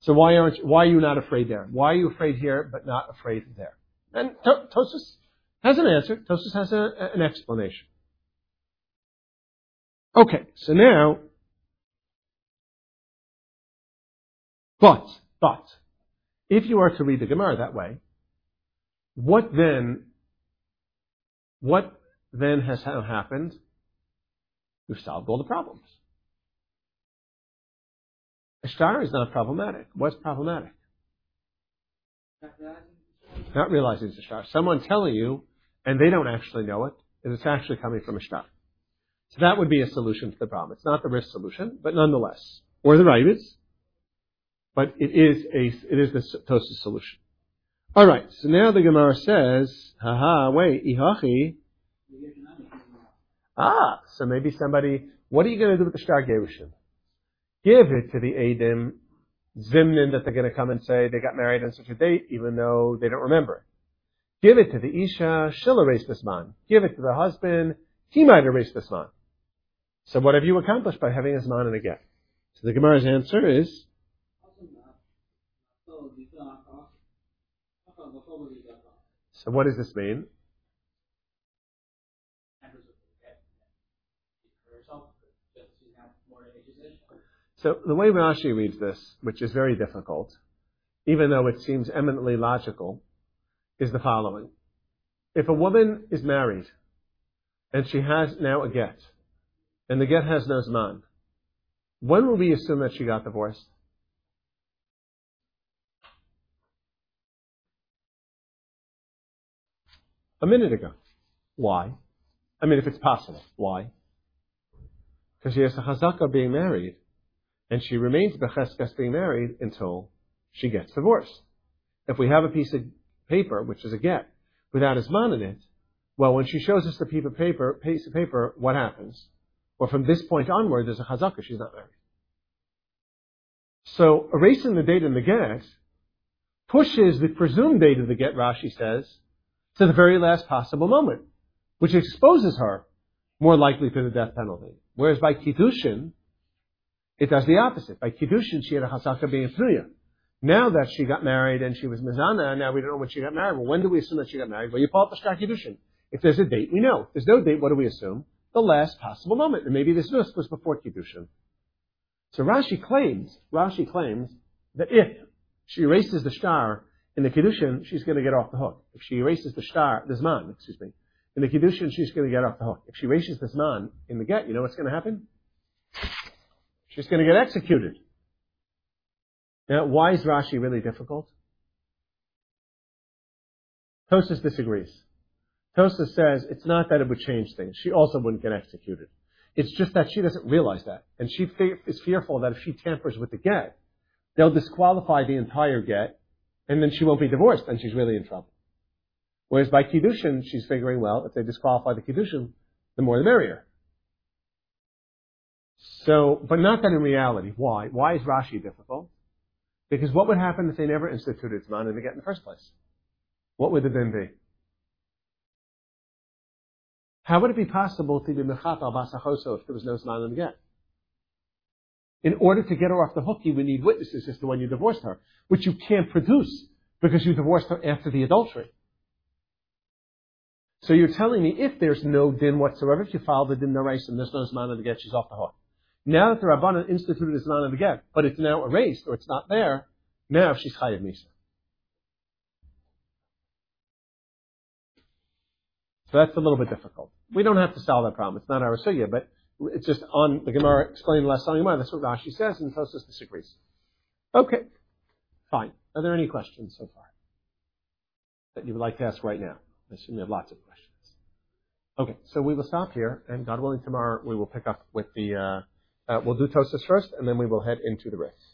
So why aren't why are you not afraid there? Why are you afraid here but not afraid there? And Tosus has an answer. Tosus has a, an explanation. Okay, so now, but, but, if you are to read the Gemara that way, what then, what then has happened? We've solved all the problems. Ishtar is not problematic. What's problematic? Not realizing it's a shtar. Someone telling you, and they don't actually know it, and it's actually coming from a shtar. So that would be a solution to the problem. It's not the risk solution, but nonetheless. Or the Rabbis. But it is a, it is the Tosa solution. Alright, so now the Gemara says, haha, wait, ihachi. Ah, so maybe somebody, what are you going to do with the Shtar Gerushin? Give it to the Adim Zimnin that they're going to come and say they got married on such a date, even though they don't remember it. Give it to the Isha, she'll erase this man. Give it to the husband, he might erase this man. So what have you accomplished by having his man and a get? So the Gemara's answer is, so what does this mean? So the way Rashi reads this, which is very difficult, even though it seems eminently logical, is the following. If a woman is married and she has now a get, and the get has no zman, When will we assume that she got divorced? A minute ago. Why? I mean, if it's possible. Why? Because she has a chazaka being married, and she remains becheskas being married until she gets divorced. If we have a piece of paper, which is a get, without his man in it, well, when she shows us the piece of paper, piece of paper, what happens? Well, from this point onward, there's a chazaka. She's not married. So erasing the date in the get pushes the presumed date of the get, Rashi says, to the very last possible moment, which exposes her more likely to the death penalty. Whereas by Kiddushin, it does the opposite. By Kiddushin, she had a Hasaka being Now that she got married and she was Mizana, now we don't know when she got married. Well, when do we assume that she got married? Well, you pull up the Kiddushin. If there's a date, we know. If there's no date, what do we assume? The last possible moment. And maybe this nus was before Kiddushin. So Rashi claims, Rashi claims that if she erases the star in the Kiddushin, she's going to get off the hook. If she erases the star, the Zman, excuse me, in the Kiddushin, she's going to get off the hook. If she erases the Zman in the get, you know what's going to happen? She's going to get executed. Now, why is Rashi really difficult? Tosas disagrees. Tosas says it's not that it would change things. She also wouldn't get executed. It's just that she doesn't realize that. And she is fearful that if she tampers with the get, they'll disqualify the entire get and then she won't be divorced, and she's really in trouble. Whereas by Kiddushin, she's figuring, well, if they disqualify the Kiddushin, the more the merrier. So, but not that in reality. Why? Why is Rashi difficult? Because what would happen if they never instituted Zman and the get in the first place? What would it then be? How would it be possible to be Mechat al Basachoso if there was no Zman and the get? In order to get her off the hook, you would need witnesses as to when you divorced her, which you can't produce because you divorced her after the adultery. So you're telling me if there's no din whatsoever, if you file the din and there's no zman the get, she's off the hook. Now that the Rabbanan instituted zman of the get, but it's now erased or it's not there, now she's chayiv misa. So that's a little bit difficult. We don't have to solve that problem. It's not our sugya, but it's just on the Gemara explained last time. That's what Rashi says, and Tosas disagrees. Okay, fine. Are there any questions so far that you would like to ask right now? I assume you have lots of questions. Okay, so we will stop here, and God willing, tomorrow we will pick up with the. Uh, Uh, we'll do Tosas first, and then we will head into the rest.